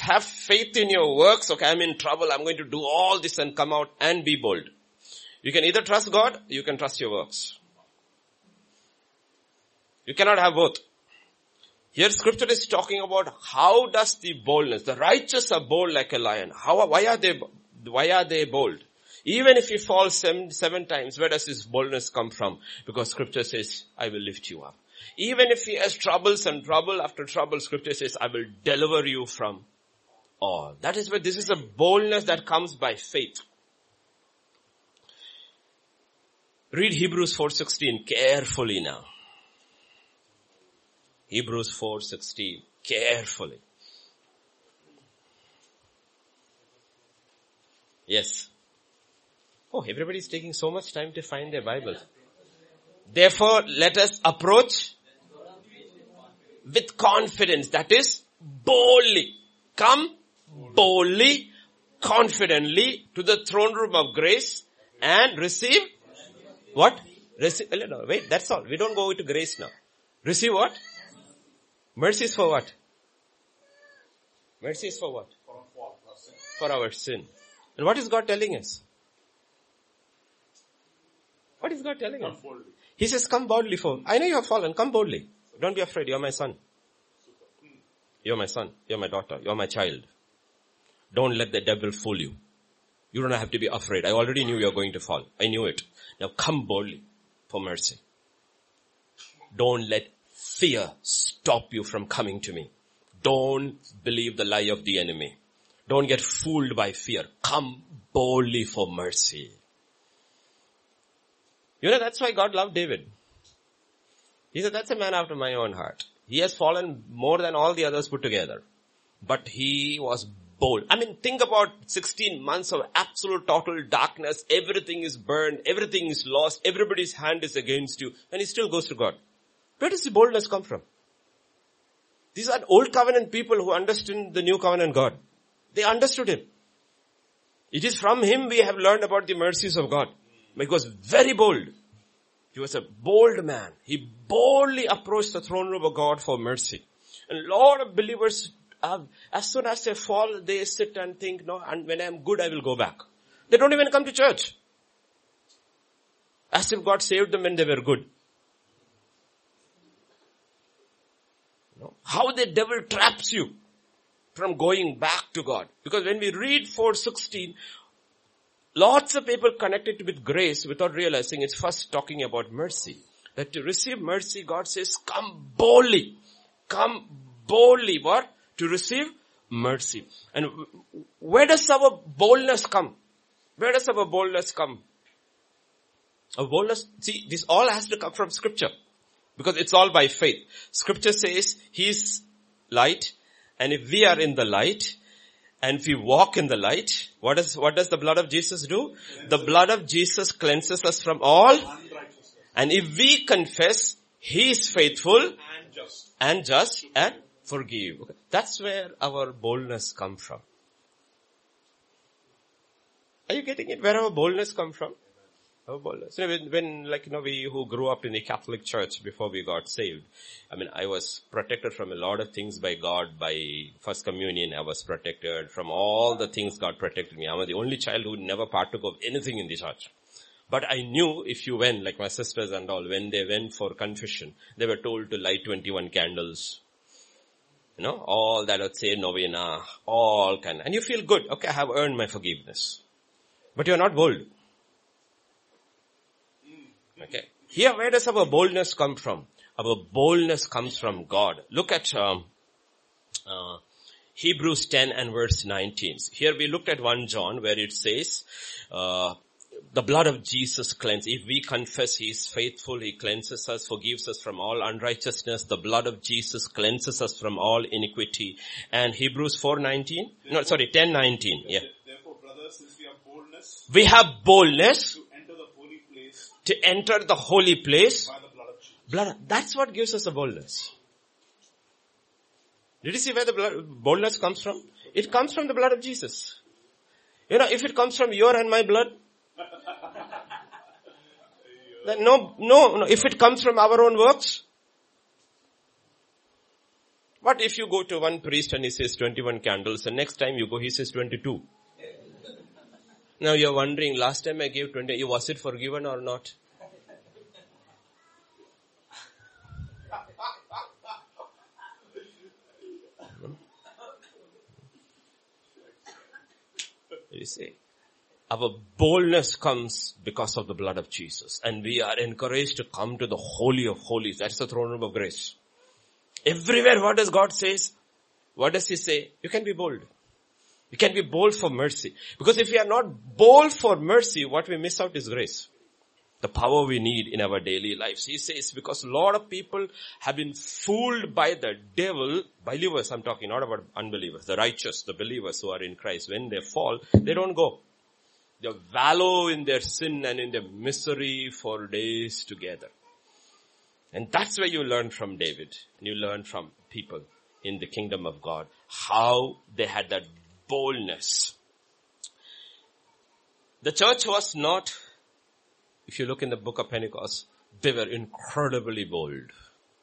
have faith in your works. Okay, I'm in trouble. I'm going to do all this and come out and be bold. You can either trust God, you can trust your works. You cannot have both. Here scripture is talking about how does the boldness, the righteous are bold like a lion. How, why are they, why are they bold? Even if he falls seven, seven times, where does his boldness come from? Because scripture says, I will lift you up. Even if he has troubles and trouble after trouble, scripture says, I will deliver you from all. That is where this is a boldness that comes by faith. Read Hebrews 4.16 carefully now. Hebrews 4.16 carefully. Yes. Oh, everybody is taking so much time to find their Bibles. Therefore, let us approach with confidence. That is boldly. Come boldly, confidently to the throne room of grace and receive what? Receive, no, wait, that's all. We don't go into grace now. Receive what? Mercies for what? Mercy is for what? For our sin. And what is God telling us? What is God telling us? He says, come boldly for, I know you have fallen, come boldly. Don't be afraid, you're my son. You're my son, you're my daughter, you're my child. Don't let the devil fool you. You don't have to be afraid. I already knew you were going to fall. I knew it. Now come boldly for mercy. Don't let fear stop you from coming to me. Don't believe the lie of the enemy. Don't get fooled by fear. Come boldly for mercy. You know, that's why God loved David. He said, that's a man after my own heart. He has fallen more than all the others put together. But he was bold. I mean, think about 16 months of absolute total darkness. Everything is burned. Everything is lost. Everybody's hand is against you. And he still goes to God. Where does the boldness come from? These are old covenant people who understood the new covenant God. They understood him. It is from him we have learned about the mercies of God. He was very bold. He was a bold man. He boldly approached the throne room of God for mercy. And a lot of believers, have, as soon as they fall, they sit and think, no, and when I'm good, I will go back. They don't even come to church. As if God saved them when they were good. No. How the devil traps you from going back to God. Because when we read 416, lots of people connected with grace without realizing it's first talking about mercy. That to receive mercy, God says, come boldly. Come boldly. What? To receive mercy. And where does our boldness come? Where does our boldness come? Our boldness, see, this all has to come from scripture. Because it's all by faith. Scripture says He's light and if we are in the light and if we walk in the light, what does, what does the blood of Jesus do? The blood of Jesus cleanses us from all and if we confess, He is faithful and just. and just and forgive. Okay. That's where our boldness comes from. Are you getting it? Where our boldness comes from? Know, when, when, like, you know, we who grew up in the Catholic Church before we got saved, I mean, I was protected from a lot of things by God, by First Communion, I was protected from all the things God protected me. I was the only child who never partook of anything in the church. But I knew if you went, like my sisters and all, when they went for confession, they were told to light 21 candles. You know, all that would say novena, all kind, and you feel good. Okay, I have earned my forgiveness. But you're not bold. Okay. Here, where does our boldness come from? Our boldness comes from God. Look at um, uh, Hebrews 10 and verse 19. Here we looked at 1 John where it says, uh, the blood of Jesus cleanses. If we confess He is faithful, He cleanses us, forgives us from all unrighteousness. The blood of Jesus cleanses us from all iniquity. And Hebrews 4.19? No, sorry, 10.19. Yeah. Therefore, brothers, since we have boldness We have boldness to enter the holy place to enter the holy place. blood of Jesus. Blood, that's what gives us the boldness. Did you see where the blood, boldness comes from? It comes from the blood of Jesus. You know, if it comes from your and my blood, then no, no, no, if it comes from our own works, what if you go to one priest and he says 21 candles and next time you go he says 22? Now you're wondering, last time I gave 20, was it forgiven or not? You see, our boldness comes because of the blood of Jesus and we are encouraged to come to the holy of holies. That's the throne room of grace. Everywhere what does God says? What does he say? You can be bold. You can be bold for mercy. Because if we are not bold for mercy, what we miss out is grace. The power we need in our daily lives. He says because a lot of people have been fooled by the devil, believers I'm talking, not about unbelievers, the righteous, the believers who are in Christ. When they fall, they don't go. They wallow in their sin and in their misery for days together. And that's where you learn from David. And you learn from people in the kingdom of God how they had that boldness. The church was not, if you look in the book of Pentecost, they were incredibly bold.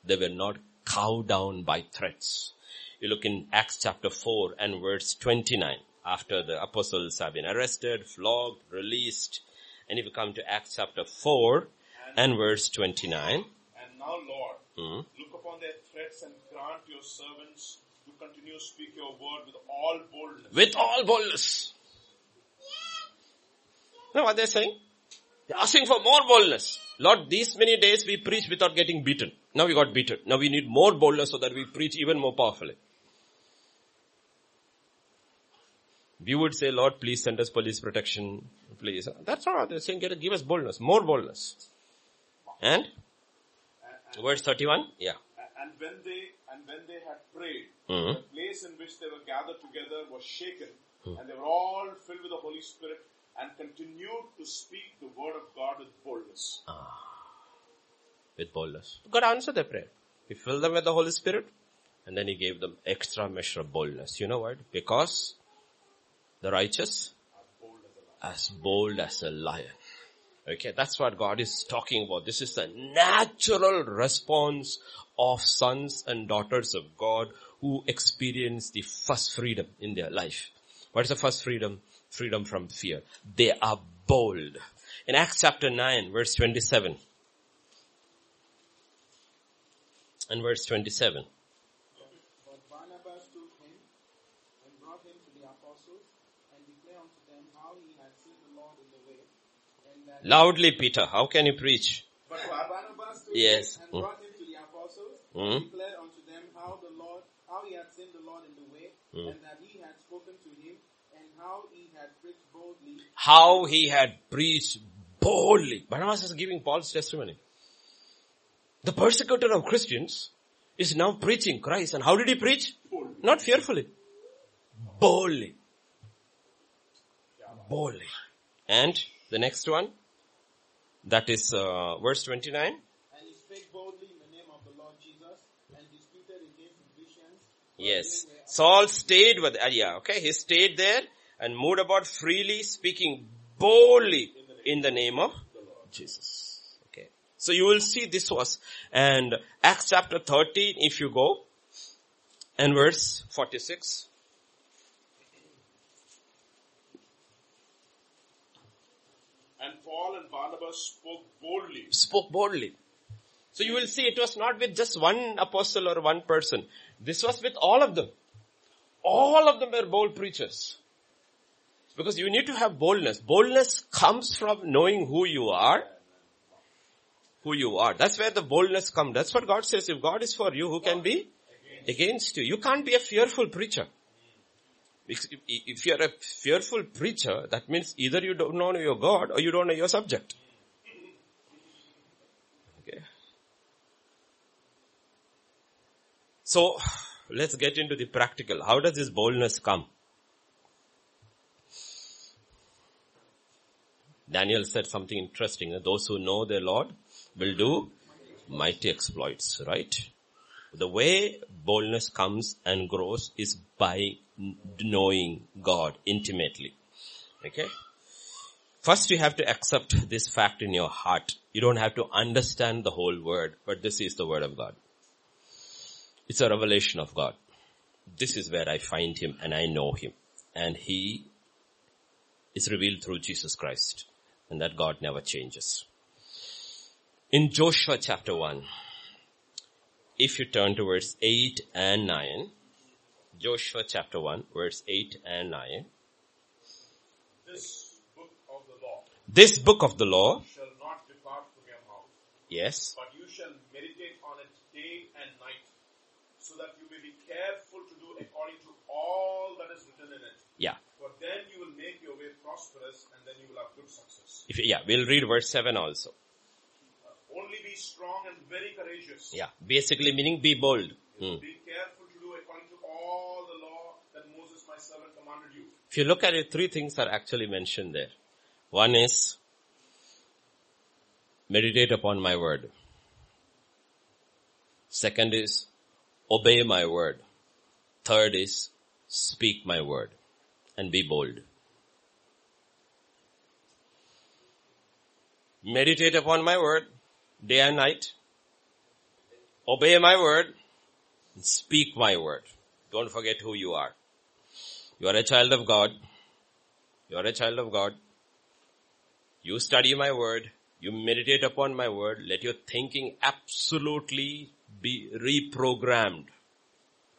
They were not cowed down by threats. You look in Acts chapter 4 and verse 29 after the apostles have been arrested, flogged, released. And if you come to Acts chapter 4 and, verse 29. And now Lord, hmm, look upon their threats and grant your servants to continue to speak your word with all boldness. with all boldness. You know what they're saying? They're asking for more boldness. Lord, these many days we preach without getting beaten. Now we got beaten. Now we need more boldness so that we preach even more powerfully. We would say, Lord, please send us police protection, please. That's not what they're saying. Give us boldness, more boldness. And? Verse 31? Yeah. And when they and when they had prayed, Mhm. the place in which they were gathered together was shaken, and they were all filled with the Holy Spirit and continued to speak the word of God with boldness. with boldness. God answered their prayer. He filled them with the Holy Spirit and then he gave them extra measure of boldness. You know what? Because the righteous as bold as a lion. Okay, that's what God is talking about. This is the natural response of sons and daughters of God who experience the first freedom in their life. What is the first freedom? Freedom from fear. They are bold. In Acts chapter 9 verse 27 and verse 27. But Barnabas took him and brought him to the apostles and declared unto them how he had seen the Lord in the way, and that Loudly Peter, how can you preach? But Barnabas took Yes. Mm. Brought him to Mm. and declared unto them how the Lord, how he had seen the Lord in the way, Mm. and that he had spoken to him, and how he had preached boldly. How he had preached boldly. Barnabas is giving Paul's testimony. The persecutor of Christians is now preaching Christ. And how did he preach? Not fearfully. Boldly. Boldly. And the next one, that is uh, verse 29. And he spake boldly in the name of the Lord Jesus, and disputed against the Christians. for Yes. Saul stayed with, uh, yeah, okay, he stayed there and moved about freely speaking boldly in the name of Jesus. Okay. So you will see this was, and Acts chapter 13, if you go, and verse 46. And Paul and Barnabas spoke boldly. spoke boldly. So you will see it was not with just one apostle or one person. This was with all of them. All of them were bold preachers. Because you need to have boldness. Boldness comes from knowing who you are. Who you are. That's where the boldness comes. That's what God says. If God is for you, who can be against you? You can't be a fearful preacher. If you're a fearful preacher, that means either you don't know your God or you don't know your subject. Okay. So, let's get into the practical. How does this boldness come? Daniel said something interesting. Those who know their Lord will do mighty exploits, right? The way boldness comes and grows is by knowing God intimately. Okay? First you have to accept this fact in your heart. You don't have to understand the whole word, but this is the word of God. It's a revelation of God. This is where I find Him and I know Him. And He is revealed through Jesus Christ. And that God never changes. In Joshua chapter 1, if you turn to verse 8 and 9, Joshua chapter 1, verse 8 and 9, This book of the law this book of the law, shall not depart from your mouth, yes, but you shall meditate on it day and night, so that you may be careful to do according to all that is written in it. yeah, For then you will make your way prosperous, and then you will have good success. if, yeah, we'll read verse 7 also. Only be strong and very courageous. Yeah, basically meaning be bold. Hmm. Be careful to do according to all the law that Moses my servant commanded you. If you look at it, three things are actually mentioned there. One is meditate upon my word. Second is obey my word. Third is speak my word and be bold. Meditate upon my word day and night. Obey my word. And speak my word. Don't forget who you are. You are a child of God. You are a child of God. You study my word. You meditate upon my word. Let your thinking absolutely be reprogrammed.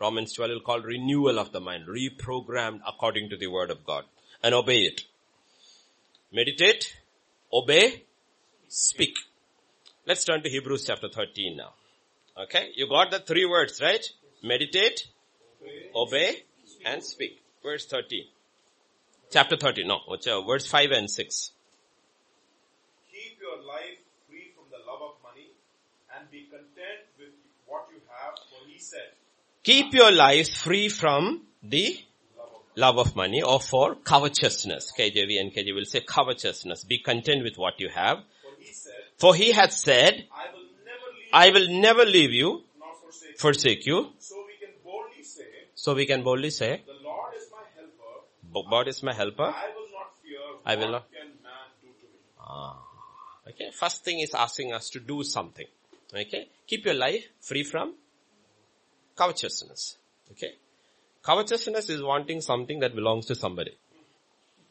Romans 12 will call renewal of the mind, reprogrammed according to the word of God and obey it. Meditate, obey, speak. Let's turn to Hebrews chapter 13 now. Okay, you got the three words, right? Meditate, obey, and speak. Verse 13. Chapter 13, no, verse 5 and 6. Keep your life free from the love of money and be content with what you have, for he said, Keep your life free from the love of money or for covetousness. KJV and KJ will say covetousness. Be content with what you have. For he hath said, I will never leave I will never leave you, forsake you. So we can boldly say, So we can boldly say, the Lord is my helper. God is my helper. I will not fear. I will not- can man do to me? Ah. Okay. First thing is asking us to do something. Okay. Keep your life free from covetousness. Okay. Covetousness is wanting something that belongs to somebody.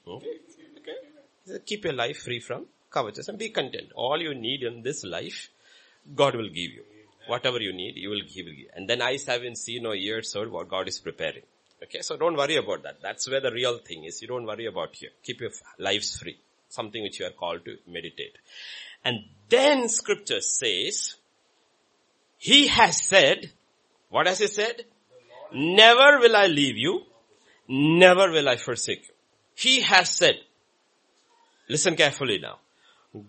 Okay. Okay. Keep your life free from covetousness and be content. All you need in this life, God will give you. Whatever you need, you will give. And then eyes haven't seen or ears heard what God is preparing. Okay, so don't worry about that. That's where the real thing is. You don't worry about here. Keep your lives free. Something which you are called to meditate. And then scripture says, He has said, what has He said? Never will I leave you, never will I forsake you. He has said, listen carefully now.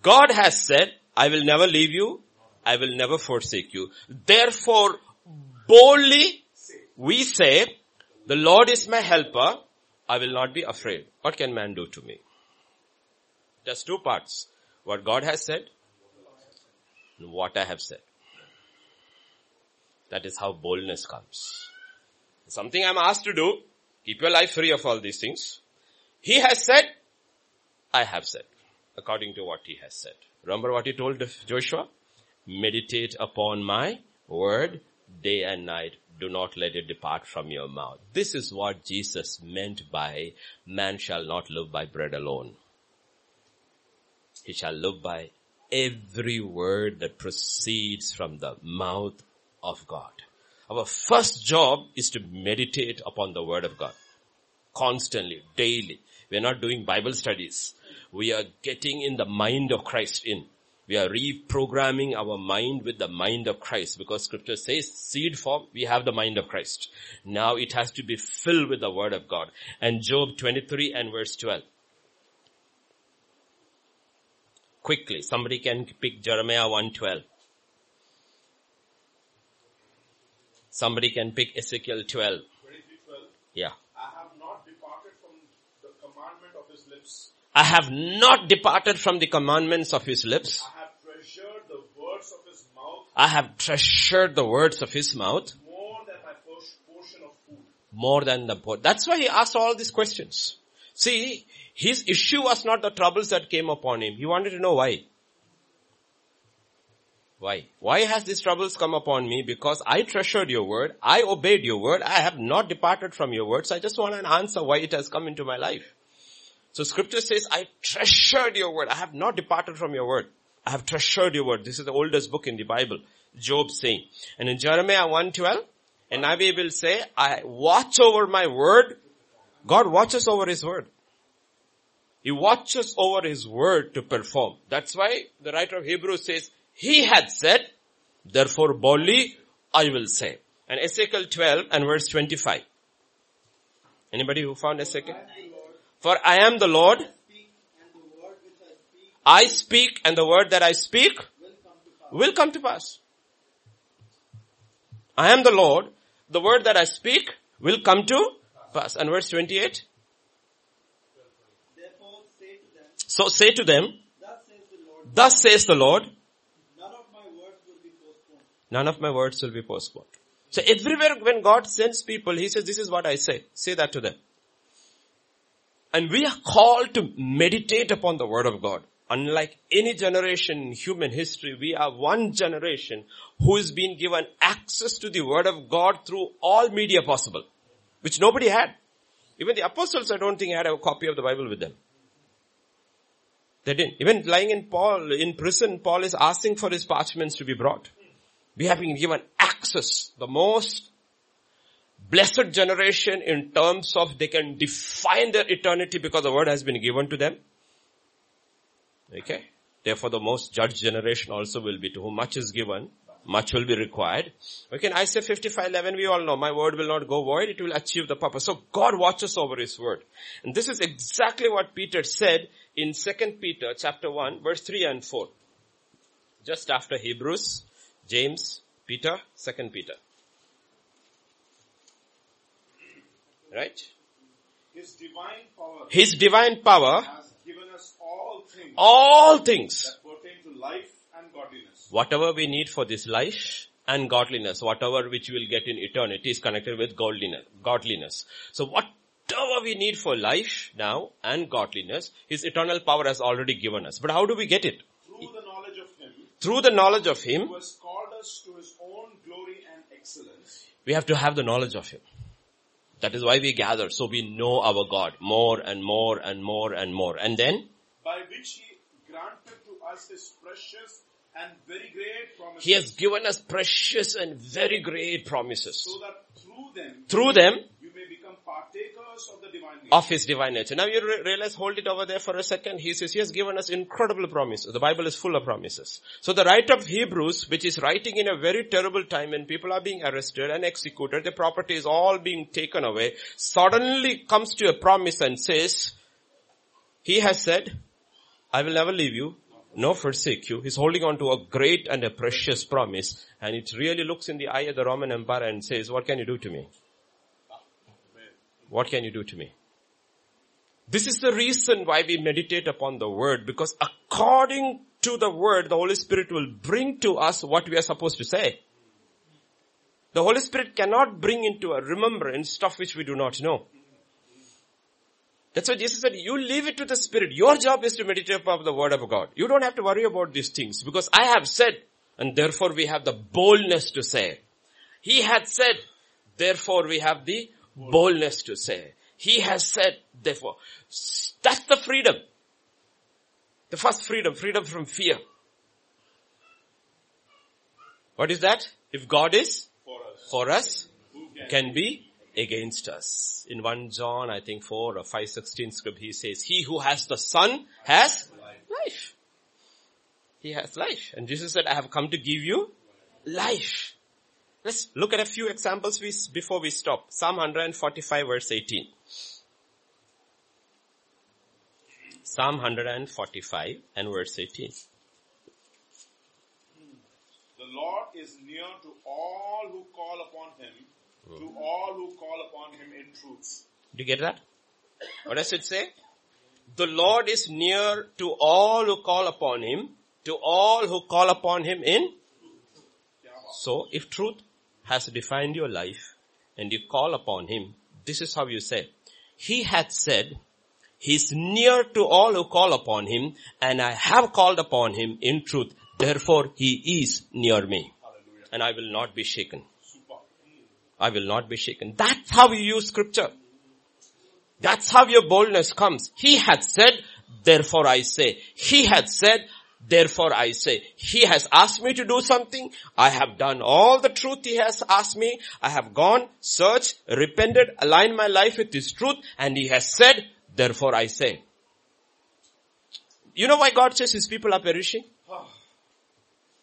God has said, I will never leave you, I will never forsake you. Therefore, boldly we say, the Lord is my helper, I will not be afraid. What can man do to me? There's two parts. What God has said, and what I have said. That is how boldness comes. Something I'm asked to do, keep your life free of all these things. He has said, I have said, according to what he has said. Remember what he told Joshua? Meditate upon my word day and night. Do not let it depart from your mouth. This is what Jesus meant by man shall not live by bread alone. He shall live by every word that proceeds from the mouth of God. Our first job is to meditate upon the word of God. Constantly, daily. We are not doing Bible studies. We are getting in the mind of Christ in. We are reprogramming our mind with the mind of Christ because scripture says seed form, we have the mind of Christ. Now it has to be filled with the word of God. And Job 23 and verse 12. Quickly, somebody can pick Jeremiah 112. Somebody can pick Ezekiel 12. 23:12. Yeah. I have not departed from the commandment of his lips. I have not departed from the commandments of his lips. I have treasured the words of his mouth I have treasured the words of his mouth more than my portion of food. more than the poor. That's why he asked all these questions. See, his issue was not the troubles that came upon him. He wanted to know why. Why? Why has these troubles come upon me? Because I treasured your word. I obeyed your word. I have not departed from your words. I just want an answer why it has come into my life. So scripture says, I treasured your word. I have not departed from your word. I have treasured your word. This is the oldest book in the Bible. Job saying. And in Jeremiah 112, NIV will say, I watch over my word. God watches over his word. He watches over his word to perform. That's why the writer of Hebrews says, he had said, therefore boldly I will say. And Ezekiel 12 and verse 25. Anybody who found Ezekiel? For I am the Lord, I speak and the word that I speak will come to pass. I am the Lord, the word that I speak will come to pass. And verse 28, Therefore say to them, So say to them, Thus says the Lord, thus says the Lord, none of my words will be postponed. None of my words will be postponed. So everywhere when God sends people, He says, this is what I say. Say that to them. And we are called to meditate upon the word of God. Unlike any generation in human history, we are one generation who has been given access to the word of God through all media possible, which nobody had. Even the apostles, I don't think had a copy of the Bible with them. They didn't. Even lying in Paul, in prison, Paul is asking for his parchments to be brought. We have been given access, the most blessed generation in terms of they can define their eternity because the word has been given to them. Okay. Therefore the most judged generation also will be to whom much is given, much will be required. Okay, in Isaiah 55, 11, we all know, my word will not go void, it will achieve the purpose. So God watches over His word. And this is exactly what Peter said in 2 Peter chapter 1, verse 3 and 4. Just after Hebrews, James, Peter, 2 Peter. Right? His divine power His divine power, has given us all things all things, that pertain to life and godliness. whatever we need for this life and godliness, whatever which we will get in eternity is connected with godliness, godliness. So whatever we need for life now and godliness, His eternal power has already given us. But how do we get it? Through the knowledge Through the knowledge of Him, who has called us to His own glory and excellence. we have to have the knowledge of Him. That is why we gather, so we know our God more and more and more and more. And then, by which he granted to us his precious and very great promises, He has given us precious and very great promises. so that through them Through them, you may become partakers of His divine nature. Now you re- realize, hold it over there for a second. He says He has given us incredible promises. The Bible is full of promises. So the writer of Hebrews, which is writing in a very terrible time when people are being arrested and executed, their property is all being taken away, suddenly comes to a promise and says, He has said, I will never leave you, nor forsake you. He's holding on to a great and a precious promise, and it really looks in the eye of the Roman Empire and says, what can you do to me? What can you do to me? This is the reason why we meditate upon the word because according to the word, the Holy Spirit will bring to us what we are supposed to say. The Holy Spirit cannot bring into a remembrance stuff which we do not know. That's why Jesus said, you leave it to the Spirit. Your job is to meditate upon the Word of God. You don't have to worry about these things because I have said and therefore we have the boldness to say. He had said, therefore we have the boldness to say. He has said, therefore. That's the freedom. The first freedom, freedom from fear. What is that? If God is for us. for us, can? can be against us. In 1 John, I think 4 or 516 script, he says, he who has the son has life. He has life. And Jesus said, I have come to give you life. Let's look at a few examples we, before we stop. Psalm 145 verse 18. Psalm 145 and verse 18. The Lord is near to all who call upon him, to hmm. all who call upon him in truth. Do you get that? What does it say? The Lord is near to all who call upon Him, to all who call upon Him in. So, if truth has defined your life and you call upon Him, this is how you say, He hath said, He is near to all who call upon Him and I have called upon Him in truth. Therefore, He is near me and I will not be shaken. Super. I will not be shaken. That's how you use scripture. That's how your boldness comes. He had said, therefore I say. He had said, therefore I say. He has asked me to do something. I have done all the truth he has asked me. I have gone, searched, repented, aligned my life with his truth, and he has said, therefore I say. You know why God says his people are perishing?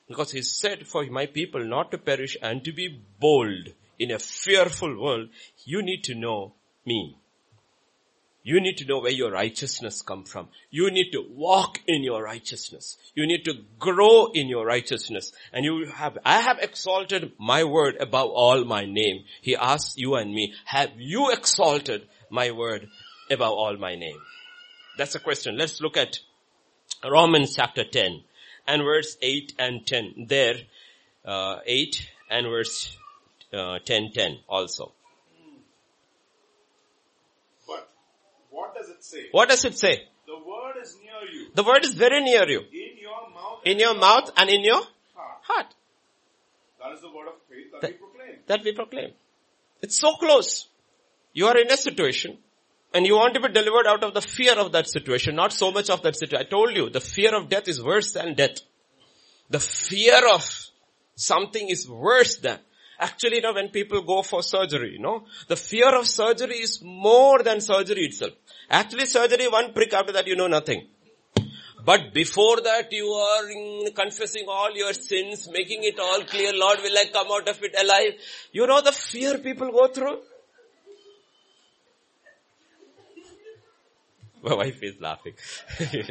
Because he said for my people not to perish and to be bold in a fearful world, you need to know me. You need to know where your righteousness come from. You need to walk in your righteousness. You need to grow in your righteousness. And you have, I have exalted my word above all my name. He asks you and me, have you exalted my word above all my name? That's the question. Let's look at Romans chapter 10 and verse 8 and 10. There, uh, 8 and verse uh, 10, 10 also. But what does it say? What does it say? The word is near you, The word is very near you. in your mouth, In your mouth and in your heart. heart. That is the word of faith that That- we proclaim. that we proclaim. It's so close. You are in a situation and you want to be delivered out of the fear of that situation, not so much of that situation. I told you, the fear of death is worse than death. The fear of something is worse than. Actually, you know, when people go for surgery, you know, the fear of surgery is more than surgery itself. Actually, surgery, one prick after that, you know nothing. But before that, you are confessing all your sins, making it all clear. Lord, will I come out of it alive? You know the fear people go through? My wife is laughing. you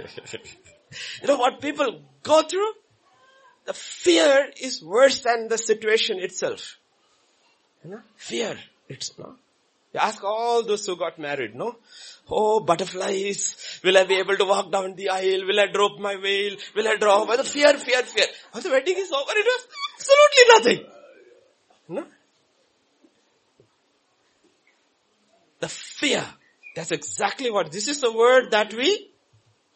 know what people go through? The fear is worse than the situation itself. You know? Fear. It's no. You ask all those who got married, no? Oh, butterflies. Will I be able to walk down the aisle? Will I drop my veil? Will I drop? The fear, fear, fear. When the wedding is over, it was absolutely nothing. No? The fear. That's exactly what, this is the word that we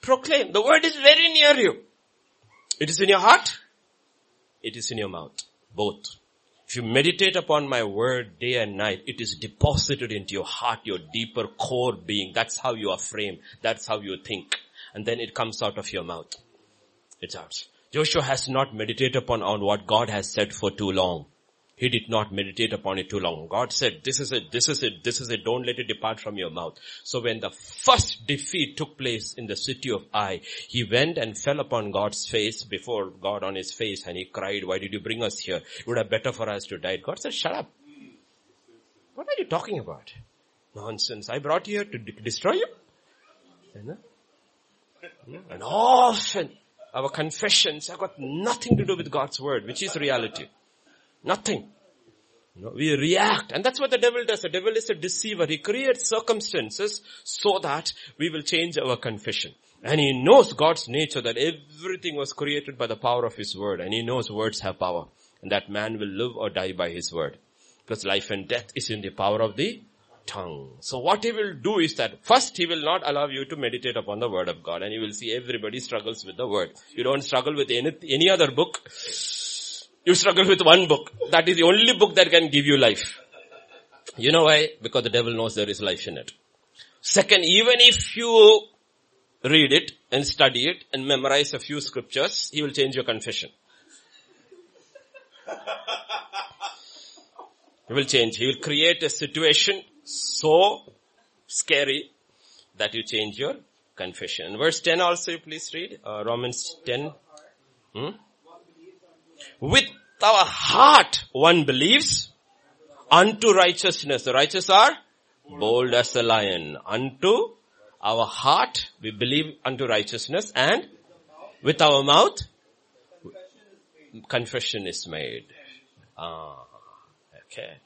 proclaim. The word is very near you. It is in your heart. It is in your mouth. Both. If you meditate upon my word day and night, it is deposited into your heart, your deeper core being. That's how you are framed. That's how you think. And then it comes out of your mouth. It's out. Joshua has not meditated upon on what God has said for too long. He did not meditate upon it too long. God said, this is it, this is it, this is it, don't let it depart from your mouth. So when the first defeat took place in the city of Ai, he went and fell upon God's face, before God on his face, and he cried, why did you bring us here? It would have better for us to die. God said, shut up. What are you talking about? Nonsense. I brought you here to de- destroy you. And uh, often our confessions have got nothing to do with God's word, which is reality. Nothing. Know, we react and that's what the devil does. The devil is a deceiver. He creates circumstances so that we will change our confession. And he knows God's nature that everything was created by the power of his word and he knows words have power and that man will live or die by his word. Because life and death is in the power of the tongue. So what he will do is that first he will not allow you to meditate upon the word of God and you will see everybody struggles with the word. You don't struggle with any, any other book. You struggle with one book. That is the only book that can give you life. You know why? Because the devil knows there is life in it. Second, even if you read it and study it and memorize a few scriptures, he will change your confession. He will change. He will create a situation so scary that you change your confession. Verse 10 also please read. Uh, Romans 10. Hmm? With our heart one believes unto righteousness. The righteous are bold as the lion. Unto our heart we believe unto righteousness and with our mouth confession is made. Ah, okay.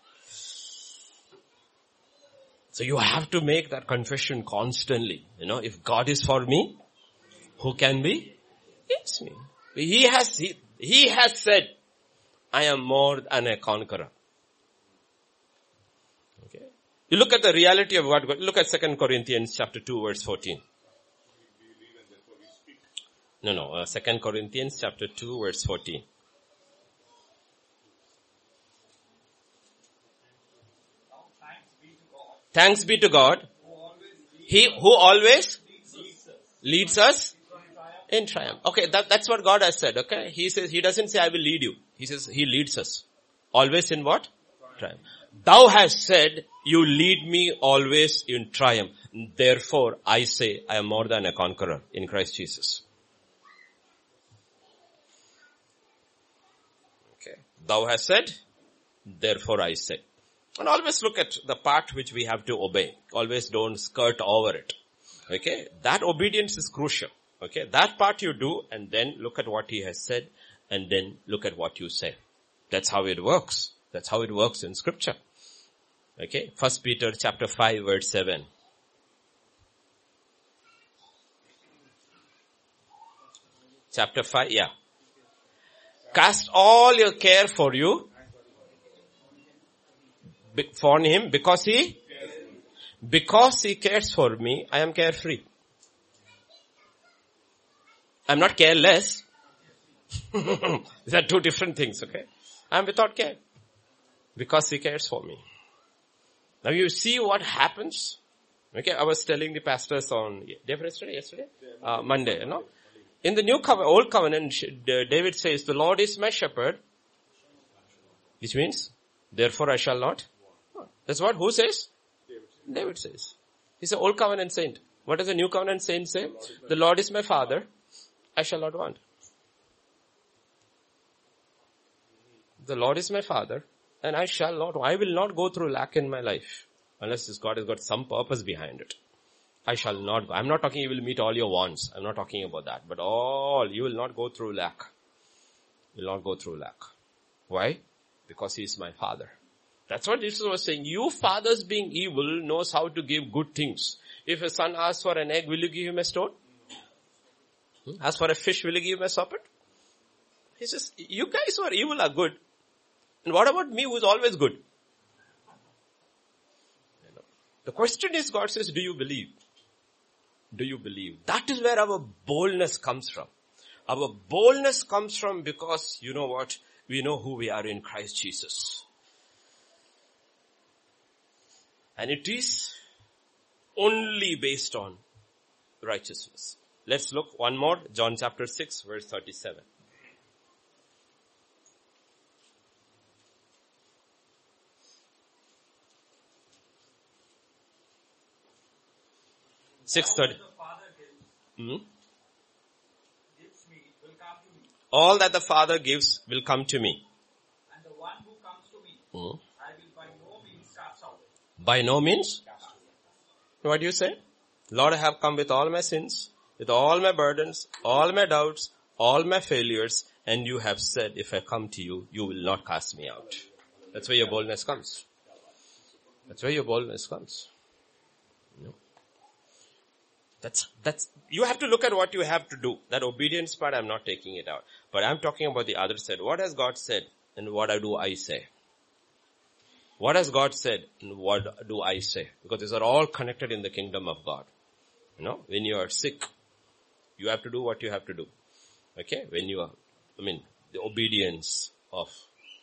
So you have to make that confession constantly. You know, if God is for me, who can be against me? He has, he, he has said, I am more than a conqueror. Okay. You look at the reality of what God, look at 2 Corinthians chapter 2 verse 14. No, no, uh, 2 Corinthians chapter 2 verse 14. Thanks be to God. He who always leads us in triumph. Okay, that, that's what God has said, okay? He says, He doesn't say I will lead you. He says He leads us. Always in what? Triumph. Thou hast said, you lead me always in triumph. Therefore, I say, I am more than a conqueror in Christ Jesus. Okay. Thou hast said, therefore I say. And always look at the part which we have to obey. Always don't skirt over it. Okay. That obedience is crucial. Okay. That part you do and then look at what he has said and then look at what you say. That's how it works. That's how it works in scripture. Okay. First Peter chapter 5 verse 7. Chapter 5, yeah. Cast all your care for you, for him, because he, because he cares for me, I am carefree. I'm not careless. These are two different things, okay? I'm without care. Because he cares for me. Now you see what happens. Okay, I was telling the pastors on, day yesterday, yesterday? Uh, Monday, you know? In the new covenant, old covenant, David says, the Lord is my shepherd. Which means, therefore I shall not. That's what, who says? David says. He's an old covenant saint. What does the new covenant saint say? The Lord is my father. I shall not want. The Lord is my father and I shall not, I will not go through lack in my life unless this God has got some purpose behind it. I shall not, I'm not talking you will meet all your wants. I'm not talking about that, but all, you will not go through lack. You will not go through lack. Why? Because he is my father. That's what Jesus was saying. You fathers being evil knows how to give good things. If a son asks for an egg, will you give him a stone? Hmm? Ask for a fish, will you give me a serpent? He says, you guys who are evil are good. And what about me who is always good? The question is, God says, do you believe? Do you believe? That is where our boldness comes from. Our boldness comes from because, you know what? We know who we are in Christ Jesus. And it is only based on righteousness. Let's look one more, John chapter 6 verse 37. 6.30. Hmm? All that the Father gives will come to me. And the one who comes to me, Hmm? I will by no means cast out. By no means. What do you say? Lord, I have come with all my sins, with all my burdens, all my doubts, all my failures, and you have said, if I come to you, you will not cast me out. That's where your boldness comes. That's where your boldness comes. You know? That's, that's, you have to look at what you have to do. That obedience part, I'm not taking it out. But I'm talking about the other side. What has God said and what do I say? What has God said and what do I say? Because these are all connected in the kingdom of God. You know, when you are sick, you have to do what you have to do. Okay? When you are, I mean, the obedience of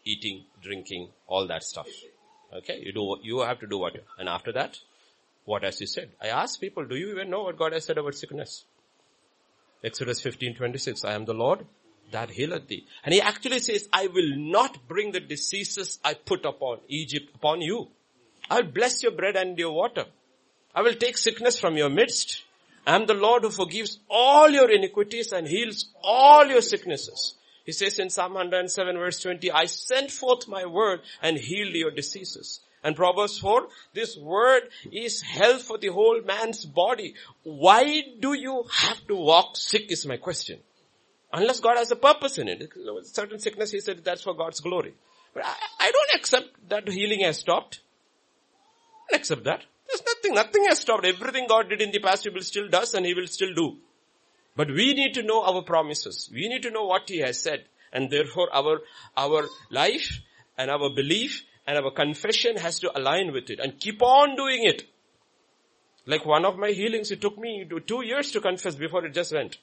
eating, drinking, all that stuff. Okay? You do, what you have to do what, and after that, what has he said? I ask people, do you even know what God has said about sickness? Exodus 15, 26, I am the Lord that healeth thee. And he actually says, I will not bring the diseases I put upon Egypt upon you. I will bless your bread and your water. I will take sickness from your midst. I am the Lord who forgives all your iniquities and heals all your sicknesses. He says in Psalm 107 verse 20, I sent forth my word and healed your diseases. And Proverbs 4, this word is health for the whole man's body. Why do you have to walk sick is my question. Unless God has a purpose in it. Certain sickness, he said, that's for God's glory. But I, I don't accept that healing has stopped. I accept that. There's nothing, nothing has stopped. Everything God did in the past, He will still does and He will still do. But we need to know our promises. We need to know what He has said. And therefore our, our life and our belief and our confession has to align with it and keep on doing it. Like one of my healings, it took me two years to confess before it just went.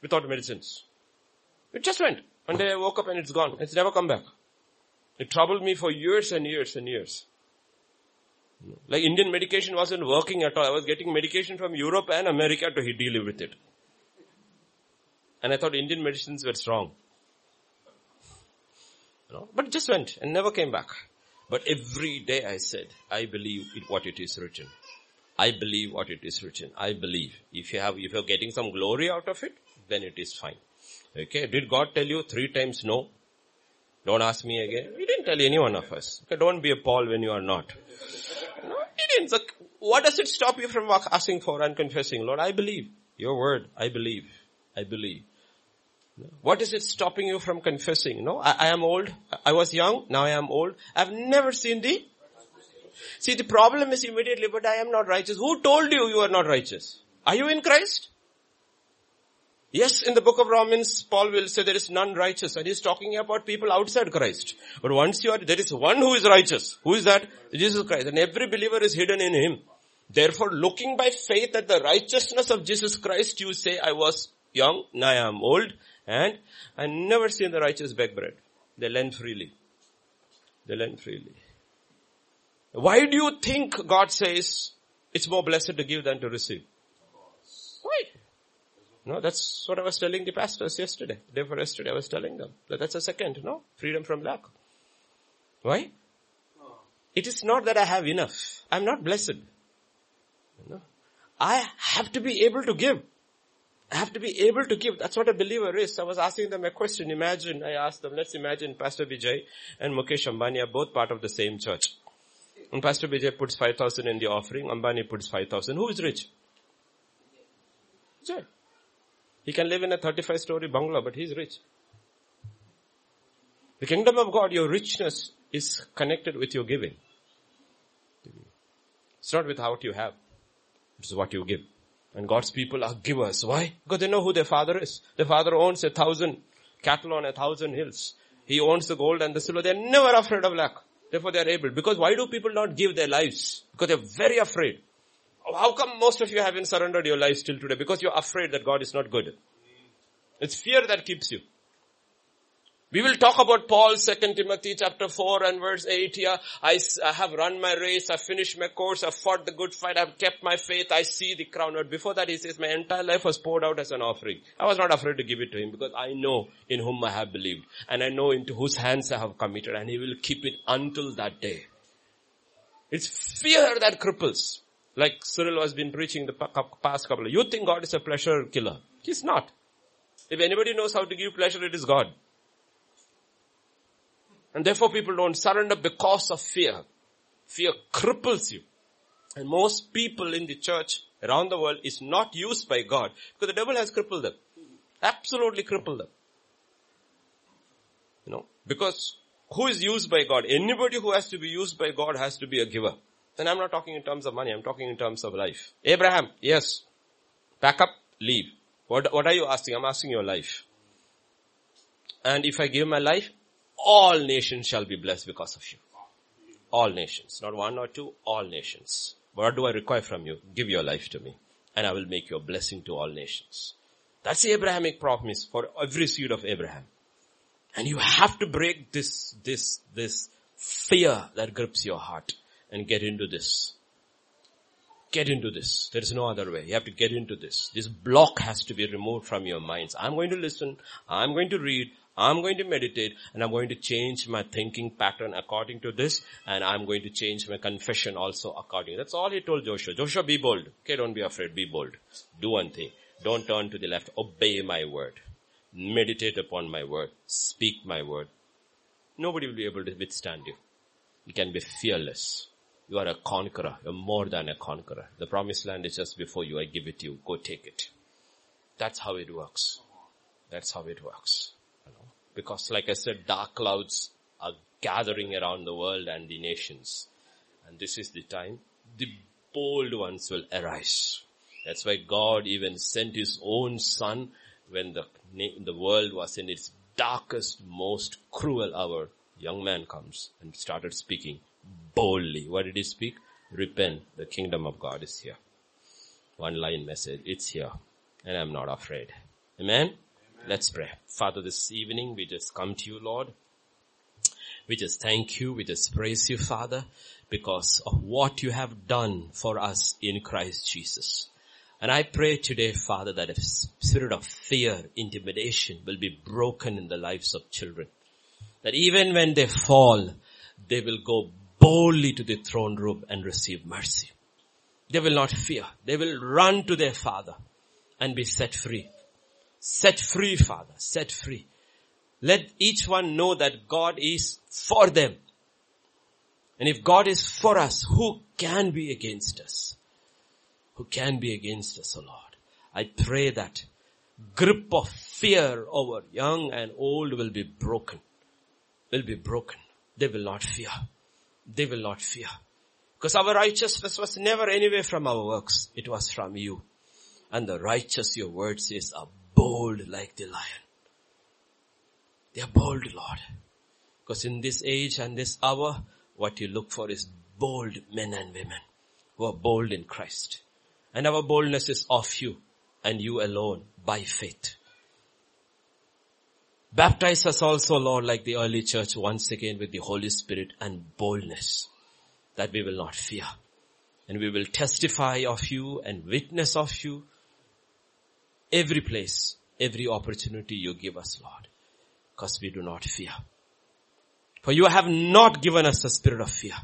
Without medicines. It just went. One day I woke up and it's gone. It's never come back. It troubled me for years and years and years. Like Indian medication wasn't working at all. I was getting medication from Europe and America to deal with it. And I thought Indian medicines were strong. You know, but it just went and never came back. But every day I said, I believe what it is written. I believe what it is written. I believe. If you have, if you're getting some glory out of it, then it is fine. Okay. Did God tell you three times no? Don't ask me again. He didn't tell any one of us. Okay. Don't be a Paul when you are not. So what does it stop you from asking for and confessing? Lord, I believe. Your word. I believe. I believe. What is it stopping you from confessing? No, I, I, am old. I was young. Now I am old. I've never seen thee. See, the problem is immediately, but I am not righteous. Who told you you are not righteous? Are you in Christ? Yes, in the book of Romans, Paul will say there is none righteous and he's talking about people outside Christ. But once you are, there is one who is righteous. Who is that? Jesus Christ. And every believer is hidden in him. Therefore, looking by faith at the righteousness of Jesus Christ, you say, I was young, now I am old, and I never seen the righteous beg bread. They lend freely. They lend freely. Why do you think God says it's more blessed to give than to receive? Why? No, that's what I was telling the pastors yesterday. Day for yesterday, I was telling them that that's a second, no? Freedom from lack. Why? Oh. It is not that I have enough. I'm not blessed. No. I have to be able to give. I have to be able to give. That's what a believer is. I was asking them a question. Imagine, I asked them, let's imagine Pastor Vijay and Mukesh Ambani are both part of the same church. And Pastor Vijay puts 5,000 in the offering, Ambani puts 5,000. Who is rich? Vijay. He can live in a 35 story bungalow, but he's rich. The kingdom of God, your richness is connected with your giving. It's not with what you have. It's what you give. And God's people are givers. Why? Because they know who their father is. Their father owns a thousand cattle on a thousand hills. He owns the gold and the silver. They're never afraid of lack. Therefore they're able. Because why do people not give their lives? Because they're very afraid. How come most of you haven't surrendered your lives till today? Because you're afraid that God is not good. It's fear that keeps you. We will talk about Paul, 2 Timothy chapter 4 and verse 8 here. I, I have run my race, I finished my course, I fought the good fight, I've kept my faith, I see the crown. But before that he says, my entire life was poured out as an offering. I was not afraid to give it to him because I know in whom I have believed and I know into whose hands I have committed and he will keep it until that day. It's fear that cripples. Like Cyril has been preaching the past couple of, you think God is a pleasure killer. He's not. If anybody knows how to give pleasure, it is God. And therefore people don't surrender because of fear. Fear cripples you. And most people in the church around the world is not used by God because the devil has crippled them. Absolutely crippled them. You know, because who is used by God? Anybody who has to be used by God has to be a giver. And I'm not talking in terms of money, I'm talking in terms of life. Abraham, yes. Pack up, leave. What, what are you asking? I'm asking your life. And if I give my life, all nations shall be blessed because of you. All nations. Not one or two, all nations. What do I require from you? Give your life to me and I will make you a blessing to all nations. That's the Abrahamic promise for every seed of Abraham. And you have to break this, this, this fear that grips your heart and get into this. Get into this. There is no other way. You have to get into this. This block has to be removed from your minds. I'm going to listen. I'm going to read. I'm going to meditate and I'm going to change my thinking pattern according to this and I'm going to change my confession also according. That's all he told Joshua. Joshua, be bold. Okay, don't be afraid. Be bold. Do one thing. Don't turn to the left. Obey my word. Meditate upon my word. Speak my word. Nobody will be able to withstand you. You can be fearless. You are a conqueror. You're more than a conqueror. The promised land is just before you. I give it to you. Go take it. That's how it works. That's how it works. You know? Because like I said, dark clouds are gathering around the world and the nations. And this is the time the bold ones will arise. That's why God even sent his own son when the, the world was in its darkest, most cruel hour. Young man comes and started speaking boldly. What did he speak? Repent, the kingdom of God is here. One line message, it's here. And I'm not afraid. Amen? Amen? Let's pray. Father, this evening we just come to you, Lord. We just thank you, we just praise you, Father, because of what you have done for us in Christ Jesus. And I pray today, Father, that a spirit of fear, intimidation will be broken in the lives of children. That even when they fall, they will go boldly to the throne room and receive mercy. They will not fear. They will run to their father and be set free. Set free, Father. Set free. Let each one know that God is for them. And if God is for us, who can be against us? Who can be against us, O oh Lord? I pray that grip of fear over young and old will be broken. Will be broken. They will not fear they will not fear. Because our righteousness was never anyway from our works. It was from you. And the righteous, your word says, are bold like the lion. They are bold, Lord. Because in this age and this hour, what you look for is bold men and women who are bold in Christ. And our boldness is of you and you alone by faith. Baptize us also, Lord, like the early church once again with the Holy Spirit and boldness that we will not fear. And we will testify of you and witness of you every place, every opportunity you give us, Lord, because we do not fear. For you have not given us a spirit of fear,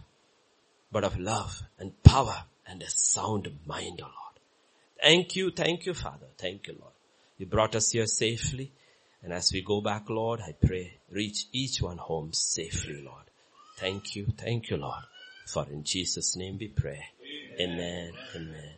but of love and power and a sound mind, O Lord. Thank you, thank you, Father. Thank you, Lord. You brought us here safely. And as we go back, Lord, I pray, reach each one home safely, Lord. Thank you, thank you, Lord. For in Jesus' name we pray. Amen. Amen. Amen.